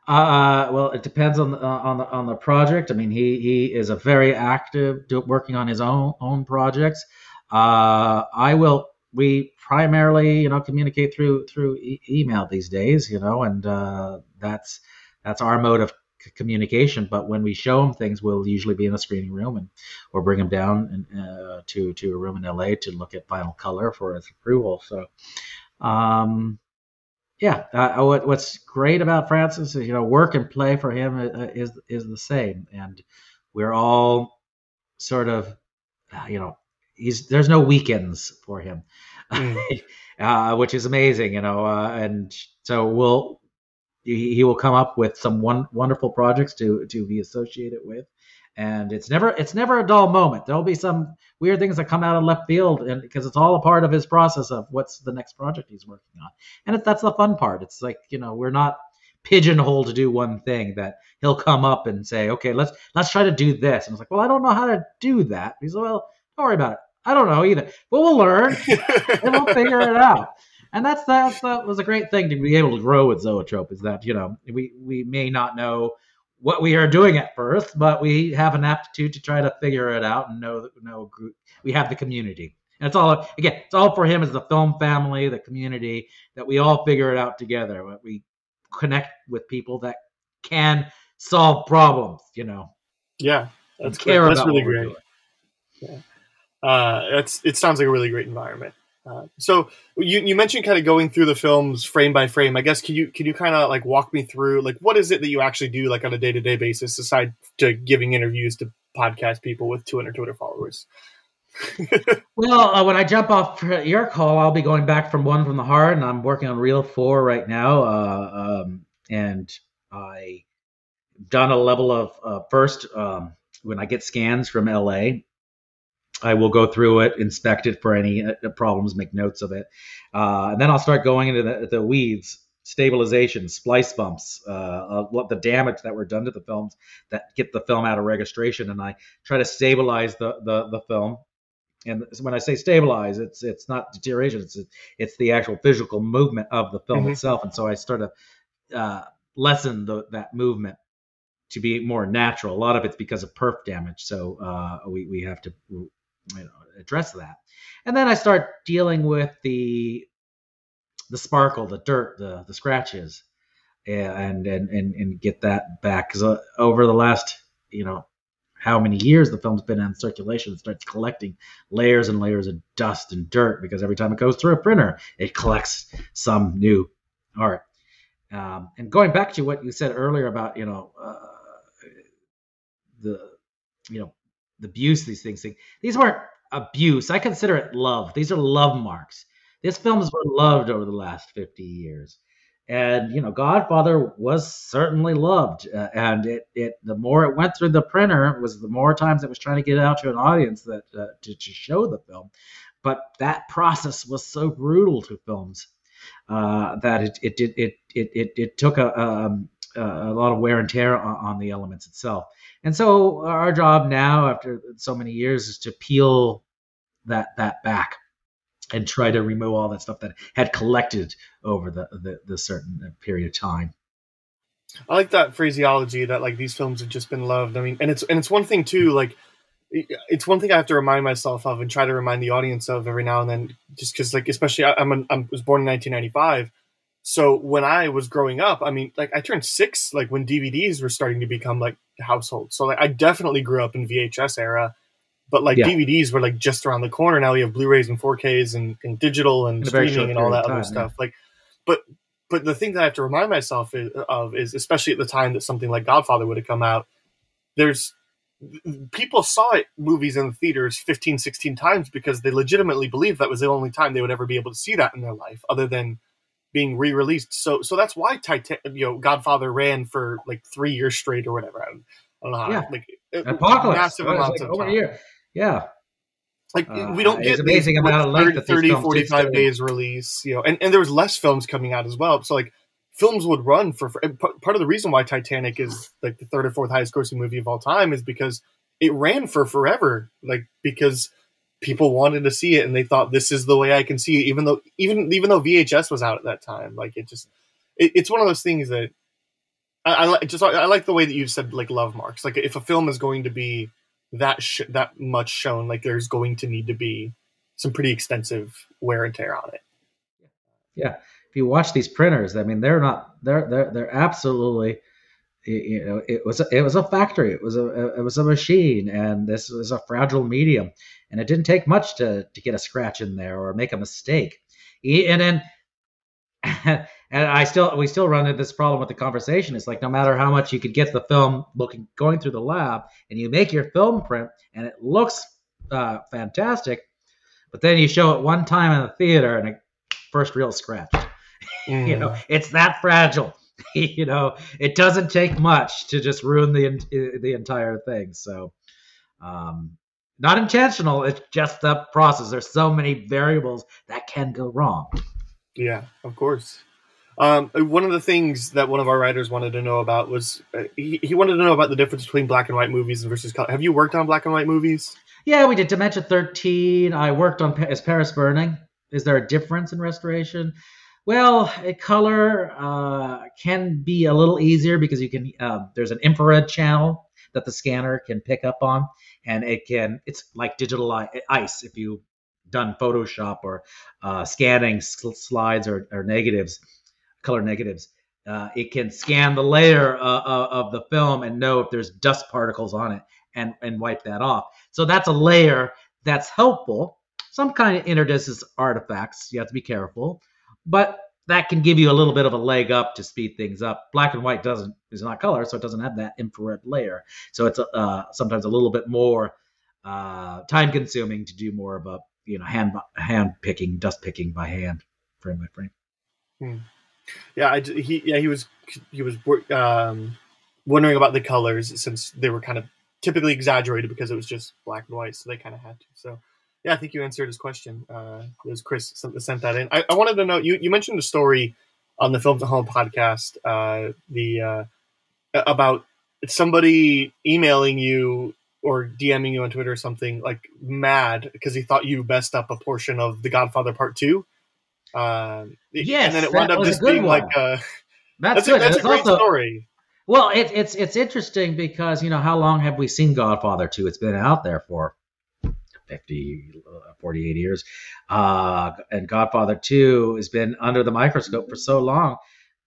Uh, well, it depends on the, uh, on the on the project. I mean, he he is a very active, working on his own own projects. Uh, I will. We primarily, you know, communicate through through e- email these days, you know, and uh, that's that's our mode of communication. But when we show them things, we'll usually be in a screening room and or bring them down and, uh, to to a room in LA to look at final color for its approval. So, um, yeah, uh, what, what's great about Francis is you know work and play for him uh, is is the same, and we're all sort of uh, you know he's there's no weekends for him. Mm. uh, which is amazing, you know, uh, and so we'll he, he will come up with some one, wonderful projects to to be associated with, and it's never it's never a dull moment. There'll be some weird things that come out of left field, and because it's all a part of his process of what's the next project he's working on, and it, that's the fun part. It's like you know we're not pigeonholed to do one thing. That he'll come up and say, okay, let's let's try to do this, and it's like, well, I don't know how to do that. He's like, well, don't worry about it. I don't know either, but we'll learn and we'll figure it out. And that's that's that was a great thing to be able to grow with Zoetrope is that you know we we may not know what we are doing at first, but we have an aptitude to try to figure it out and know that know we have the community. And it's all again, it's all for him as the film family, the community that we all figure it out together. We connect with people that can solve problems. You know. Yeah, that's care That's really great. Yeah, uh, that's it. Sounds like a really great environment. So you, you mentioned kind of going through the films frame by frame. I guess can you can you kind of like walk me through like what is it that you actually do like on a day to day basis aside to giving interviews to podcast people with 200 Twitter followers? well, uh, when I jump off your call, I'll be going back from one from the heart, and I'm working on Reel Four right now. Uh, um, and I done a level of uh, first um, when I get scans from LA. I will go through it, inspect it for any uh, problems, make notes of it, uh, and then I'll start going into the, the weeds, stabilization, splice bumps, uh, what the damage that were done to the films that get the film out of registration, and I try to stabilize the the, the film. And when I say stabilize, it's it's not deterioration; it's it's the actual physical movement of the film mm-hmm. itself. And so I start to uh, lessen the, that movement to be more natural. A lot of it's because of perf damage, so uh, we we have to you know, address that. And then I start dealing with the the sparkle, the dirt, the the scratches, and and and, and get that back. Because uh, over the last you know how many years the film's been in circulation, it starts collecting layers and layers of dust and dirt because every time it goes through a printer, it collects some new art. Um, and going back to what you said earlier about you know uh, the you know abuse these things these weren't abuse. I consider it love. These are love marks. This film has been loved over the last 50 years. And you know godfather was certainly loved uh, and it, it the more it went through the printer was the more times it was trying to get out to an audience that uh, to, to show the film. But that process was so brutal to films uh, that it it, it it it it it took a, um, Uh, a lot of wear and tear on, on the elements itself and so our job now, after so many years, is to peel that that back and try to remove all that stuff that had collected over the, the, the certain period of time. I like that phraseology that like these films have just been loved. I mean, and it's and it's one thing too, like it's one thing I have to remind myself of and try to remind the audience of every now and then, just because like especially I, I'm I was born in 1995, so when I was growing up, I mean, like I turned six, like when DVDs were starting to become like household. So like I definitely grew up in VHS era, but like yeah. DVDs were like just around the corner. Now we have Blu-rays and 4Ks and, and digital and streaming and all that time, other stuff. Yeah. Like, but but the thing that I have to remind myself is, of is especially at the time that something like Godfather would have come out. There's people saw it movies in the theaters 15 16 times because they legitimately believed that was the only time they would ever be able to see that in their life other than being re-released. So so that's why Titan, you know, Godfather ran for like three years straight or whatever. I don't, I don't know how. Yeah. Like Apocalypse. Massive amounts like of time. Year. Yeah. Like uh, we don't get amazing amount of length 30, 30 45 days release, you know, and, and there was less films coming out as well. So like films would run for, for part of the reason why Titanic is like the third or fourth highest grossing movie of all time is because it ran for forever. Like because people wanted to see it and they thought this is the way I can see it, even though even even though VHS was out at that time. Like it just it, it's one of those things that I, I just I like the way that you've said like love marks. Like if a film is going to be that sh- that much shown, like there's going to need to be some pretty extensive wear and tear on it. Yeah, if you watch these printers, I mean, they're not they're they're they're absolutely you know it was a, it was a factory it was a it was a machine and this was a fragile medium and it didn't take much to to get a scratch in there or make a mistake and then and I still we still run into this problem with the conversation. It's like no matter how much you could get the film looking going through the lab, and you make your film print, and it looks uh, fantastic, but then you show it one time in the theater, and it first real scratch. Mm. you know, mm. it's that fragile. you know, it doesn't take much to just ruin the the entire thing. So, um, not intentional. It's just the process. There's so many variables that can go wrong. Yeah, of course. Um, one of the things that one of our writers wanted to know about was uh, he, he wanted to know about the difference between black and white movies versus color. Have you worked on black and white movies? Yeah, we did Dementia 13. I worked on Is Paris Burning. Is there a difference in restoration? Well, a color uh, can be a little easier because you can. Uh, there's an infrared channel that the scanner can pick up on, and it can. It's like digital ice. If you've done Photoshop or uh, scanning slides or, or, negatives, color negatives, uh, it can scan the layer uh, uh, of the film and know if there's dust particles on it and and wipe that off. So that's a layer that's helpful. Some kind of interdistance artifacts. You have to be careful, but that can give you a little bit of a leg up to speed things up. Black and white doesn't is not color, so it doesn't have that infrared layer. So it's uh, sometimes a little bit more uh, time consuming to do more of a you know hand hand picking, dust picking by hand, frame by frame. Hmm. Yeah, I, he yeah he was he was um, wondering about the colors since they were kind of typically exaggerated because it was just black and white, so they kind of had to. So yeah, I think you answered his question. Uh, it was Chris sent that in. I, I, wanted to know you, you mentioned a story on the Films at Home podcast, uh, the uh, about somebody emailing you or DMing you on Twitter or something like mad because he thought you messed up a portion of The Godfather Part Two. Uh, yes, and then it wound up just being one. like uh, that's, that's a, that's a great also, story. Well, it, it's it's interesting because you know how long have we seen Godfather Two? It's been out there for 50, uh, 48 years. Uh, and Godfather 2 has been under the microscope for so long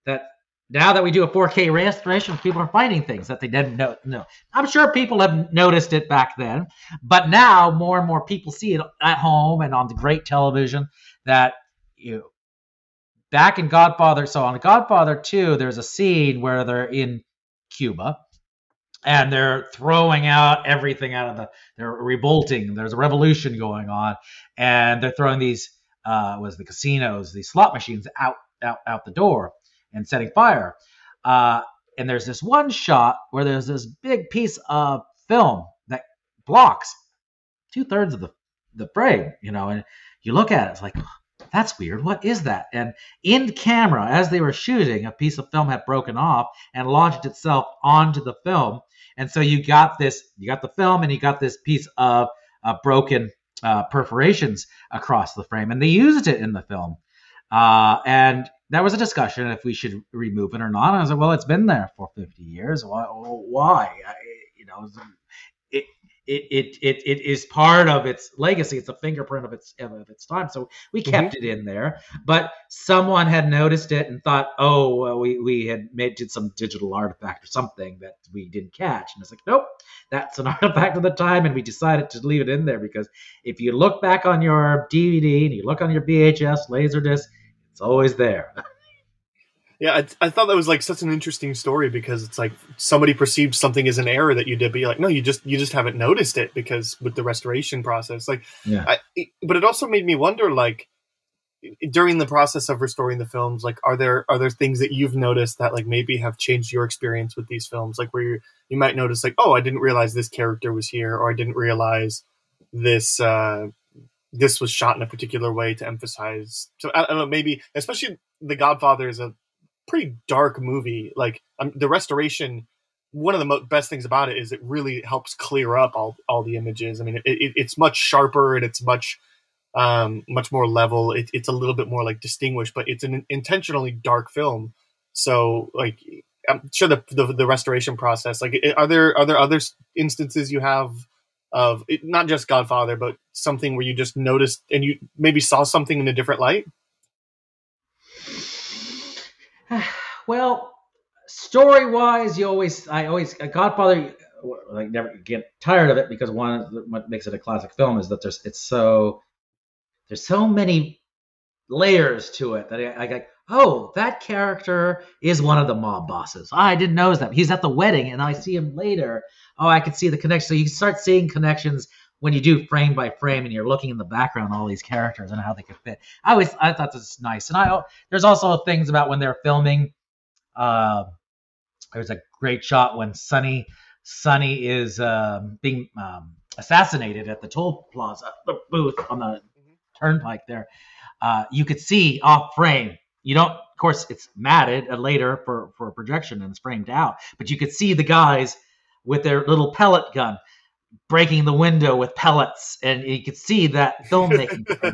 that now that we do a 4K restoration, people are finding things that they didn't know. No, I'm sure people have noticed it back then, but now more and more people see it at home and on the great television that you know, back in Godfather. So on Godfather 2, there's a scene where they're in Cuba and they're throwing out everything out of the they're revolting there's a revolution going on and they're throwing these uh was the casinos these slot machines out out out the door and setting fire uh and there's this one shot where there's this big piece of film that blocks two-thirds of the the frame you know and you look at it it's like that's weird. What is that? And in camera, as they were shooting, a piece of film had broken off and launched itself onto the film. And so you got this, you got the film, and you got this piece of uh, broken uh, perforations across the frame, and they used it in the film. Uh, and that was a discussion if we should remove it or not. And I was like, well, it's been there for 50 years. Why? why? I, you know, it, it it it is part of its legacy. It's a fingerprint of its of its time. So we kept mm-hmm. it in there. But someone had noticed it and thought, oh, well, we we had made did some digital artifact or something that we didn't catch. And it's like, nope, that's an artifact of the time, and we decided to leave it in there because if you look back on your DVD and you look on your VHS laserdisc, it's always there. Yeah, I, I, thought that was like such an interesting story because it's like somebody perceived something as an error that you did, but you're like, no, you just you just haven't noticed it because with the restoration process, like, yeah. I, but it also made me wonder, like, during the process of restoring the films, like, are there are there things that you've noticed that like maybe have changed your experience with these films, like where you you might notice like, oh, I didn't realize this character was here, or I didn't realize this. uh this was shot in a particular way to emphasize. So I, I don't know, maybe especially The Godfather is a pretty dark movie. Like um, the restoration, one of the mo- best things about it is it really helps clear up all all the images. I mean, it, it, it's much sharper and it's much um, much more level. It, it's a little bit more like distinguished, but it's an intentionally dark film. So like. I'm sure the, the, the restoration process. Like, are there are there other instances you have of not just Godfather, but something where you just noticed and you maybe saw something in a different light? well, story wise, you always, I always, uh, Godfather, uh, like never get tired of it because one, what makes it a classic film is that there's, it's so, there's so many layers to it that I, like, oh, that character is one of the mob bosses. I didn't notice that. He's at the wedding and I see him later. Oh, I can see the connection. So you start seeing connections when you do frame by frame and you're looking in the background all these characters and how they could fit. I always I thought this was nice. And I there's also things about when they're filming Uh, there's a great shot when Sonny Sonny is um, being um, assassinated at the toll plaza, the booth on the turnpike there. Uh, you could see off frame. You don't, of course, it's matted uh, later for for projection and it's framed out, but you could see the guys with their little pellet gun breaking the window with pellets, and you could see that filmmaking, uh,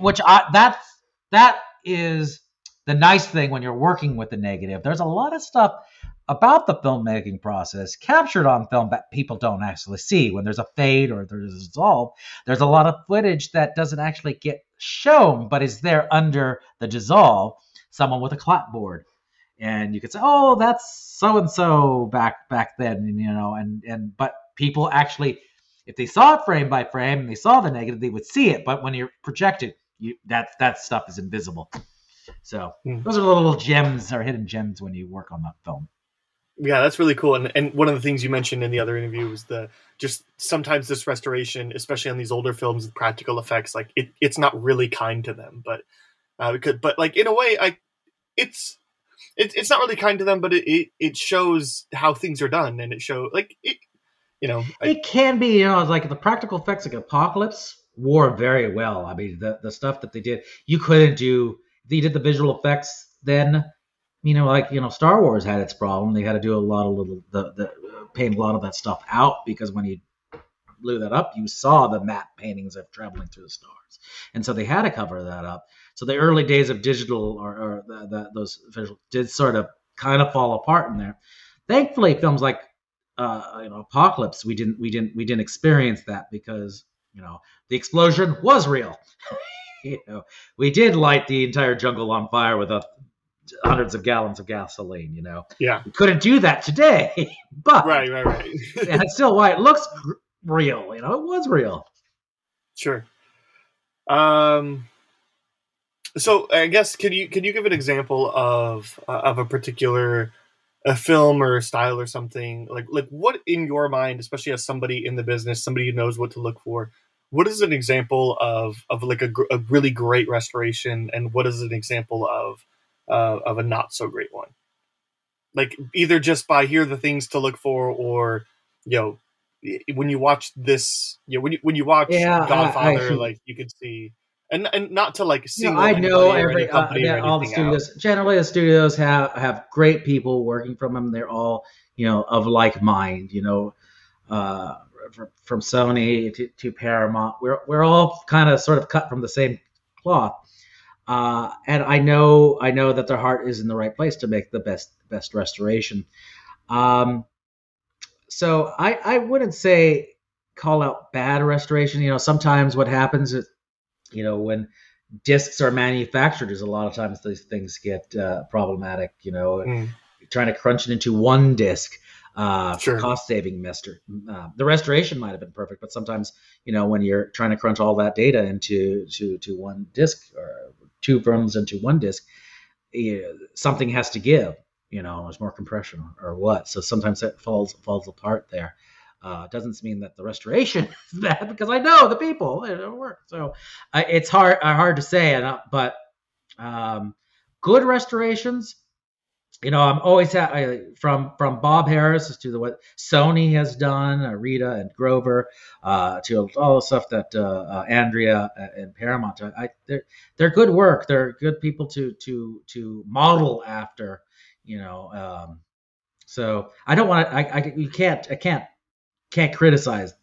which I that's that is the nice thing when you're working with the negative. There's a lot of stuff about the filmmaking process captured on film that people don't actually see. When there's a fade or there's a dissolve there's a lot of footage that doesn't actually get shown but is there under the dissolve. Someone with a clapboard and you could say oh that's so and so back back then you know and and but people actually if they saw it frame by frame and they saw the negative they would see it but when you're projected you that that stuff is invisible so mm. those are little gems or hidden gems when you work on that film yeah, that's really cool. And and one of the things you mentioned in the other interview was the just sometimes this restoration, especially on these older films with practical effects, like it, it's not really kind to them. But uh, because, but like in a way, I it's it, it's not really kind to them, but it, it, it shows how things are done, and it show like it, you know, I, it can be you know like the practical effects like Apocalypse wore very well. I mean the the stuff that they did, you couldn't do. They did the visual effects then you know, like you know, Star Wars had its problem. They had to do a lot of little the, the uh, paint a lot of that stuff out because when you blew that up, you saw the matte paintings of traveling through the stars, and so they had to cover that up. So the early days of digital or, or the, the, those visual did sort of kind of fall apart in there. Thankfully, films like uh, you know Apocalypse, we didn't we didn't we didn't experience that because you know the explosion was real. you know, we did light the entire jungle on fire with a hundreds of gallons of gasoline. You know, yeah, we couldn't do that today, but right, right, right, and it's still why it looks real. You know, it was real. Sure. Um. So I guess can you can you give an example of uh, of a particular a film or a style or something like like what in your mind, especially as somebody in the business, somebody who knows what to look for, what is an example of of like a, a really great restoration, and what is an example of uh, of a not so great one. Like either just by here the things to look for, or you know, when you watch this, you know, when you when you watch yeah, Godfather, I, I, like you can see. And, and not to like see. You know, I know every uh, yeah, all the studios. Out. Generally, the studios have have great people working from them. They're all you know of like mind. You know, uh, from Sony to, to Paramount, we're we're all kind of sort of cut from the same cloth. Uh, and I know I know that their heart is in the right place to make the best best restoration. Um, so I I wouldn't say call out bad restoration. You know, sometimes what happens is, you know, when discs are manufactured, is a lot of times these things get uh, problematic. You know, mm. trying to crunch it into one disc. Uh, sure. cost saving mister. Uh, the restoration might have been perfect, but sometimes you know when you're trying to crunch all that data into to to one disc or two films into one disc, something has to give. You know, there's more compression or what. So sometimes it falls falls apart there. Uh, doesn't mean that the restoration is bad because I know the people it work. So uh, it's hard uh, hard to say, And but um, good restorations you know, I'm always ha- from from Bob Harris to the what Sony has done, uh, Rita and Grover, uh, to all the stuff that uh, uh Andrea and Paramount. I, they're they're good work. They're good people to to to model after. You know, um, so I don't want to. I, I you can't I can't can't criticize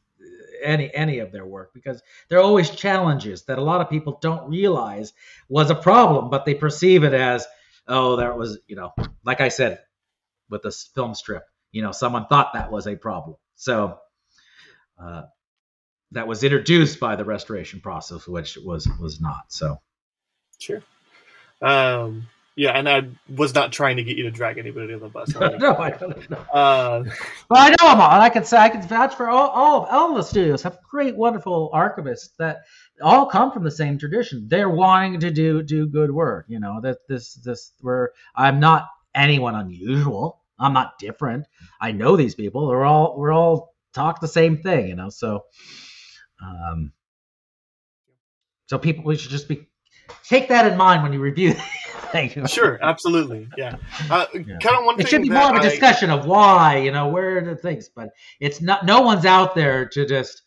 any any of their work because there are always challenges that a lot of people don't realize was a problem, but they perceive it as oh, that was, you know, like I said with this film strip, you know, someone thought that was a problem. So uh, that was introduced by the restoration process, which was was not. So sure. Um, yeah, and I was not trying to get you to drag anybody on the bus. no, I don't know. Uh, but I know them all, I can say I can vouch for all all, all the studios have great, wonderful archivists that all come from the same tradition. They're wanting to do do good work. You know that this this where I'm not anyone unusual. I'm not different. I know these people. We're all we're all talk the same thing. You know, so um, so people we should just be take that in mind when you review. Thank you. sure, absolutely, yeah. Uh, yeah. Kind of one. It should be more of a discussion of why, you know, where are the things, but it's not. No one's out there to just,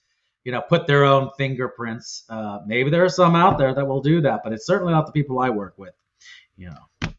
you know, put their own fingerprints. Uh, maybe there are some out there that will do that, but it's certainly not the people I work with. You know.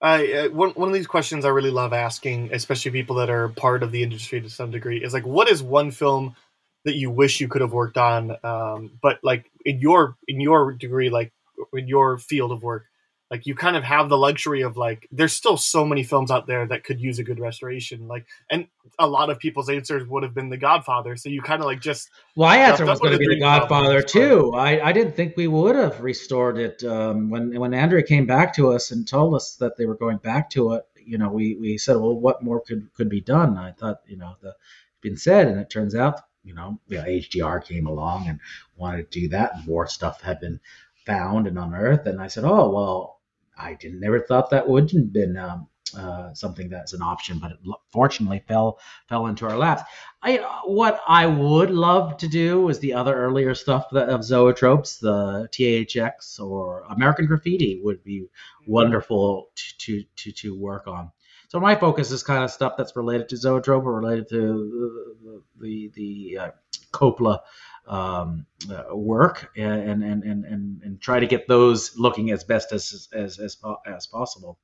I uh, one one of these questions I really love asking, especially people that are part of the industry to some degree, is like, what is one film that you wish you could have worked on, um, but like in your in your degree, like in your field of work, like you kind of have the luxury of like there's still so many films out there that could use a good restoration like and a lot of people's answers would have been the godfather so you kind of like just well my answer was going to be the godfather too. I, I didn't think we would have restored it um, when when andrea came back to us and told us that they were going back to it you know we we said well what more could could be done? I thought you know the been said and it turns out you know, you know hdr came along and wanted to do that and more stuff had been found and unearthed and i said oh well I didn't never thought that would have been um, uh, something that's an option, but it fortunately fell fell into our laps. I what I would love to do is the other earlier stuff that, of zoetropes, the THX or American Graffiti would be wonderful to to to, work on. So my focus is kind of stuff that's related to zoetrope or related to the the, the uh, Coppola um, uh, work and, and, and, and, and try to get those looking as best as, as, as, as possible.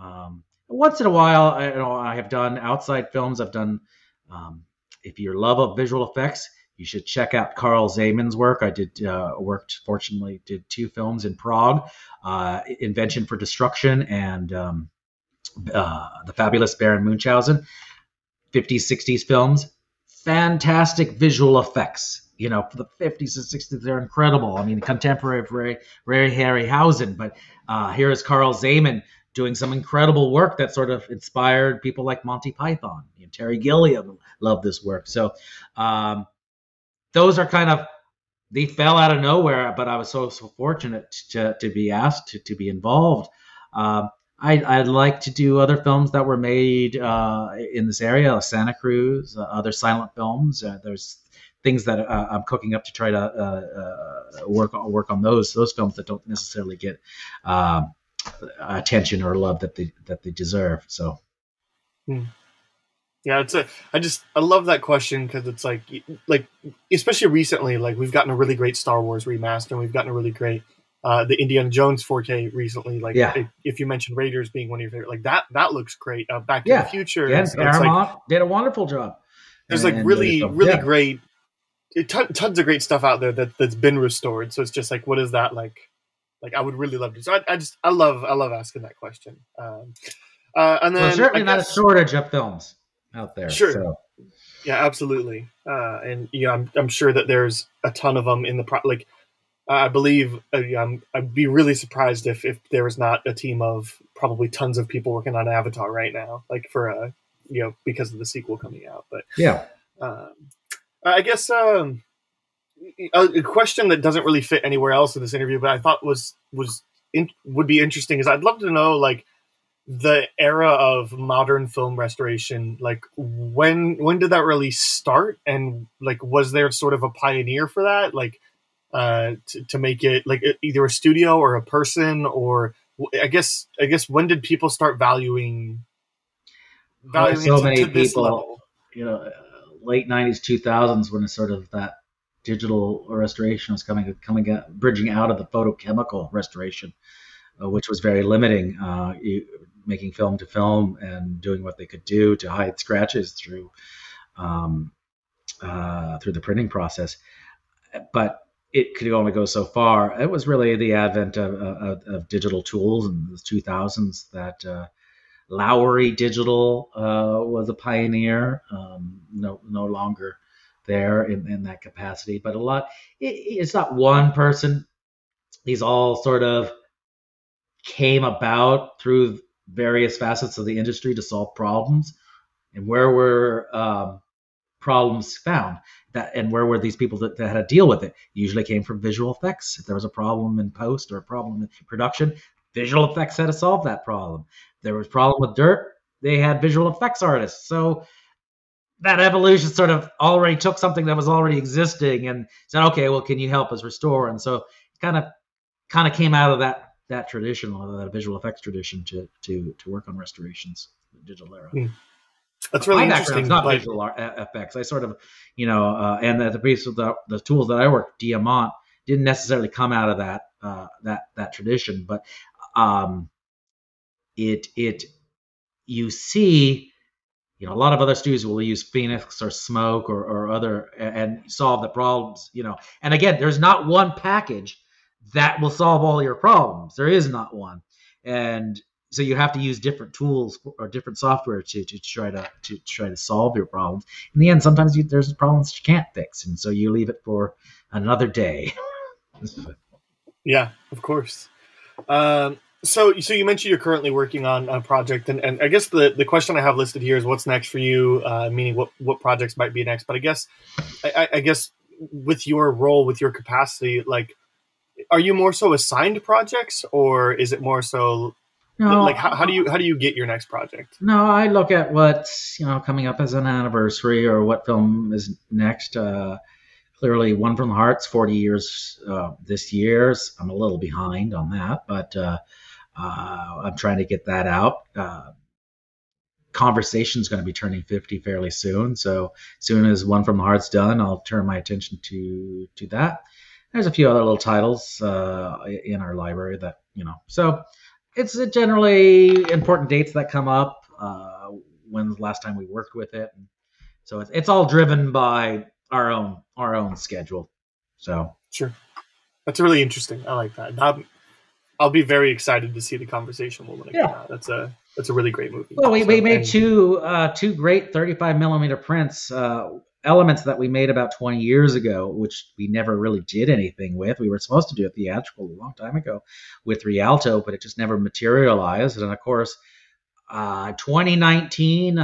Um, once in a while, I, you know, I have done outside films. I've done, um, if you love of visual effects, you should check out Carl Zeman's work. I did uh, worked, fortunately, did two films in Prague, uh, Invention for Destruction and um, uh, The Fabulous Baron Munchausen, 50s, 60s films. Fantastic visual effects you know, for the 50s and 60s, they're incredible. I mean, contemporary of Ray, Ray Harryhausen, but uh, here is Carl Zeman doing some incredible work that sort of inspired people like Monty Python. You know, Terry Gilliam loved this work. So um, those are kind of they fell out of nowhere, but I was so so fortunate to, to be asked to, to be involved. Um, I'd, I'd, like to do other films that were made uh, in this area, Santa Cruz, uh, other silent films. Uh, there's things that uh, I'm cooking up to try to uh, uh, work on work on those those films that don't necessarily get um, attention or love that they that they deserve. So. Hmm. Yeah, it's a. I just I love that question because it's like like especially recently like we've gotten a really great Star Wars remaster and we've gotten a really great uh, the Indiana Jones 4K recently. Like, yeah. if, if, you mentioned Raiders being one of your favorite, like that that looks great. Uh, Back to yeah. the Future, yeah, like, did a wonderful job. There's like really really yeah. great tons of great stuff out there that that's been restored. So it's just like, what is that like? Like, I would really love to. So I, I just, I love, I love asking that question. Um, uh, and then well, certainly not a shortage of films out there. Sure. So. Yeah, absolutely. Uh, and yeah, I'm, I'm sure that there's a ton of them in the pro. Like, I believe uh, I'm, I'd be really surprised if if there was not a team of probably tons of people working on Avatar right now, like for a uh, you know because of the sequel coming out. But yeah, um, I guess um, a question that doesn't really fit anywhere else in this interview, but I thought was was in, would be interesting is I'd love to know like the era of modern film restoration. Like when when did that really start? And like was there sort of a pioneer for that? Like uh to, to make it like either a studio or a person or i guess i guess when did people start valuing valuing so many people you know late '90s, 2000s when sort of that digital restoration was coming, coming, out, bridging out of the photochemical restoration, uh, which was very limiting, uh, making film to film and doing what they could do to hide scratches through um, uh, through the printing process. But it could only go so far. It was really the advent of, of, of digital tools in the 2000s that uh, Lowry Digital uh, was a pioneer, um, no, no longer there in, in that capacity, but a lot, it, it's not one person. These all sort of came about through various facets of the industry to solve problems. And where were um, problems found? That, and where were these people that, that, had to deal with it? Usually came from visual effects. If there was a problem in post or a problem in production, visual effects had to solve that problem there was problem with dirt, they had visual effects artists. So that evolution sort of already took something that was already existing and said, okay, well, can you help us restore? And so kind of kind of came out of that that tradition, that visual effects tradition, to to to work on restorations, digital era. Hmm. That's really My interesting. not like- visual effects. I sort of, you know, uh, and the, the piece of the, the tools that I work, Diamant, didn't necessarily come out of that uh, that that tradition, but um, it it you see, you know, a lot of other studios will use Phoenix or Smoke or, or other and, solve the problems, you know. And again, there's not one package that will solve all your problems. There is not one, and so you have to use different tools or different software to, to try to to try to solve your problems. In the end, sometimes you, there's problems you can't fix, and so you leave it for another day. Yeah, of course. Um, so, so you mentioned you're currently working on a project, and, and I guess the, the question I have listed here is what's next for you, uh, meaning what, what projects might be next. But I guess, I, I- guess with your role, with your capacity, like, are you more so assigned projects, or is it more so No, like how, how do you how do you get your next project? No, I look at what's you know coming up as an anniversary or what film is next. Uh, clearly, One from the Heart's 40 years uh, this year. I'm a little behind on that, but uh, uh, I'm trying to get that out. Uh, Conversation's going to be turning 50 fairly soon, so as soon as One from the Heart's done, I'll turn my attention to to that. There's a few other little titles uh, in our library that you know, so it's generally important dates that come up. Uh, when's the last time we worked with it? So it's, it's all driven by our own our own schedule. So Sure, that's really interesting. I like that. Um, I'll be very excited to see the conversation when it Yeah. comes out. That's a that's a really great movie. well, we, we made and- two uh, two great 35 millimeter prints. Uh, elements that we made about 20 years ago which we never really did anything with we were supposed to do a theatrical a long time ago with rialto but it just never materialized and of course uh, 2019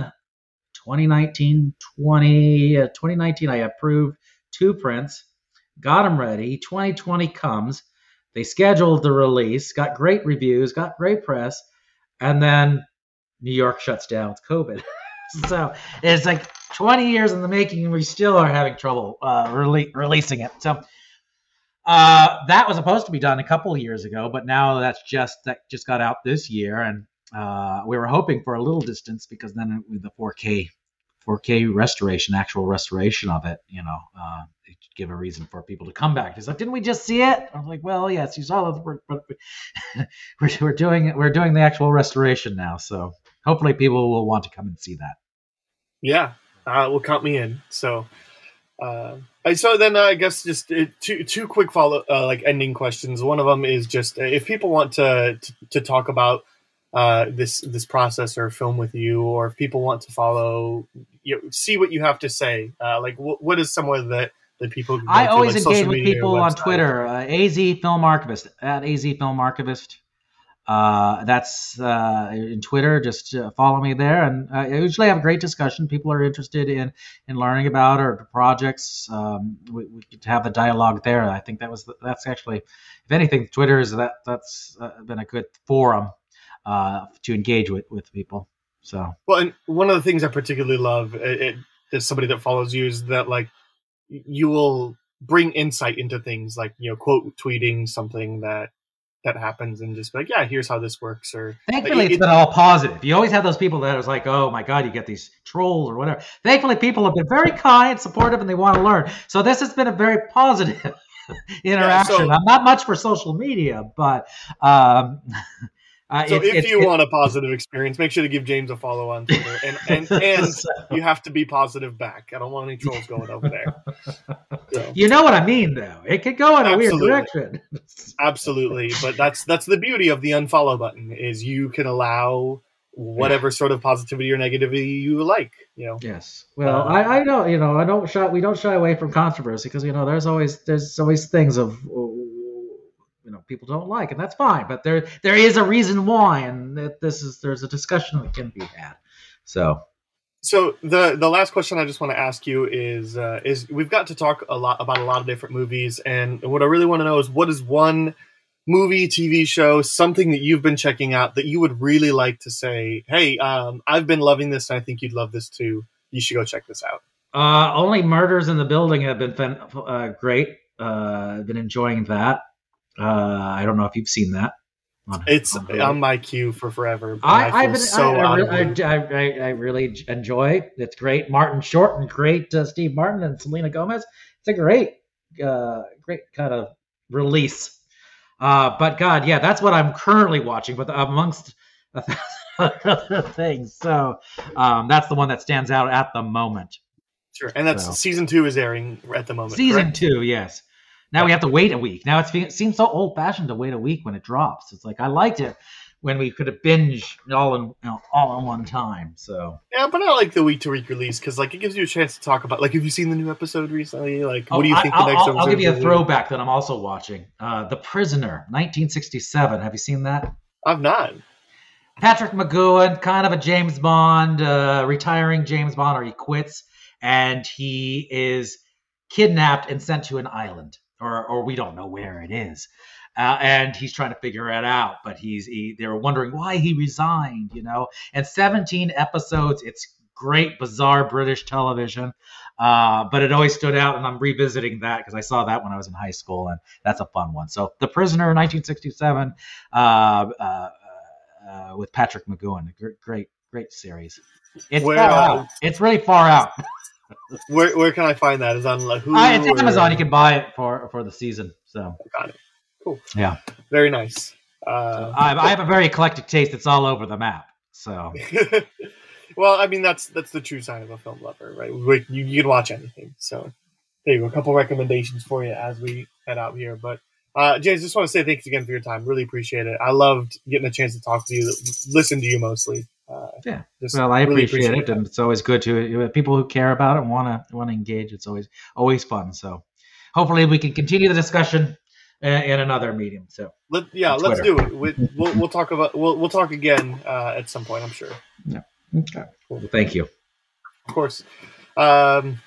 2019 20 uh, 2019 i approved two prints got them ready 2020 comes they scheduled the release got great reviews got great press and then new york shuts down with covid. So it's like 20 years in the making and we still are having trouble uh, rele- releasing it. So uh, that was supposed to be done a couple of years ago but now that's just that just got out this year and uh, we were hoping for a little distance because then with the 4K 4K restoration, actual restoration of it, you know, uh, give a reason for people to come back. He's like, didn't we just see it? I'm like, well, yes, you saw it, we're, we're doing. We're doing the actual restoration now, so hopefully people will want to come and see that. Yeah, uh, will count me in. So, uh, so then uh, I guess just uh, two two quick follow uh, like ending questions. One of them is just uh, if people want to to, to talk about uh, this this process or film with you, or if people want to follow, you know, see what you have to say. Uh, like, what, what is somewhere that that people? go I to, always like, engage with people on? Twitter, uh, AZ Film Archivist at AZ Film Archivist. Uh, that's uh, in Twitter. Just uh, follow me there, and uh, I usually have a great discussion. People are interested in in learning about our projects. Um, we, we could have the dialogue there. I think that was the, that's actually, if anything, Twitter is that that's uh, been a good forum uh, to engage with with people. So Well, and one of the things I particularly love it, it, as somebody that follows you is that like you will bring insight into things, like you know, quote tweeting something that that happens, and just be like, yeah, here's how this works, or Thankfully, It- it's been all positive. You always have those people that is like, "Oh my God, you get these trolls or whatever." Thankfully, people have been very kind, supportive, and they want to learn. So this has been a very positive interaction. so- I'm not much for social media, but um, uh, so it- if it- you it- want a positive experience, make sure to give James a follow on Twitter, and and and So- you have to be positive back. I don't want any trolls going over there. So, you know what I mean, though. It could go in a weird direction. absolutely, but that's that's the beauty of the unfollow button is you can allow whatever sort of positivity or negativity you like. You know. Yes. Well, Uh, I, I know, you know, I don't shy, we don't shy away from controversy because, you know, there's always, there's always things of, you know, people don't like, and that's fine. But there, there is a reason why, and that this is, there's a discussion that can be had. So, So the the last question I just want to ask you is uh, is we've got to talk a lot about a lot of different movies, and what I really want to know is what is one movie, TV show, something that you've been checking out that you would really like to say, hey, um, I've been loving this, and I think you'd love this too. You should go check this out. uh, only murders in the building have been uh, great. Uh, I've been enjoying that. Uh, I don't know if you've seen that. On, it's on, on, my queue for forever. I, I, been, so I, I, I, really enjoy. It's great. Martin Short and great uh, Steve Martin and Selena Gomez. It's a great, uh, great kind of release. Uh, but God, yeah, that's what I'm currently watching. But amongst other things, so um, that's the one that stands out at the moment. Sure, and that's so. season two is airing at the moment. Season two, yes. Now we have to wait a week. Now it's it seems so old fashioned to wait a week when it drops. It's like I liked it when we could have binge all in you know, all in one time. So yeah, but I like the week to week release because like it gives you a chance to talk about like have you seen the new episode recently? Like what oh, do you think I, the next? I'll, I'll give you a throwback that I'm also watching. Uh, the Prisoner, 1967. Have you seen that? I've not. Patrick McGoohan, kind of a James Bond, uh, retiring James Bond, or he quits and he is kidnapped and sent to an island or or we don't know where it is. Uh, and he's trying to figure it out. But he's he, they were wondering why he resigned, you know. And 17 episodes. It's great, bizarre British television. Uh, but it always stood out, and I'm revisiting that because I saw that when I was in high school, and that's a fun one. So, The Prisoner, 1967, uh, uh, uh, with Patrick McGoohan, great, great series. It's Where, far out. It's really far out. where where can I find that? Is on like Hulu? Uh, it's Amazon. You can buy it for for the season. So got it. Cool. Yeah. Very nice. Uh, I, I have a very eclectic taste. It's all over the map. So. well, I mean that's that's the true sign of a film lover, right? You, you can watch anything. So there you go. A couple recommendations for you as we head out here. But uh, James, just want to say thanks again for your time. Really appreciate it. I loved getting a chance to talk to you, listen to you mostly. Uh, yeah. Well, I really appreciate, appreciate, it, and it's always good to people who care about it and want to want to engage. It's always always fun. So, hopefully, we can continue the discussion in, in another medium. So, Let, yeah, let's do it. We, will we'll, we'll talk about we'll we'll talk again uh, at some point. I'm sure. Yeah. Okay. Cool. Well, thank you. Of course. Um,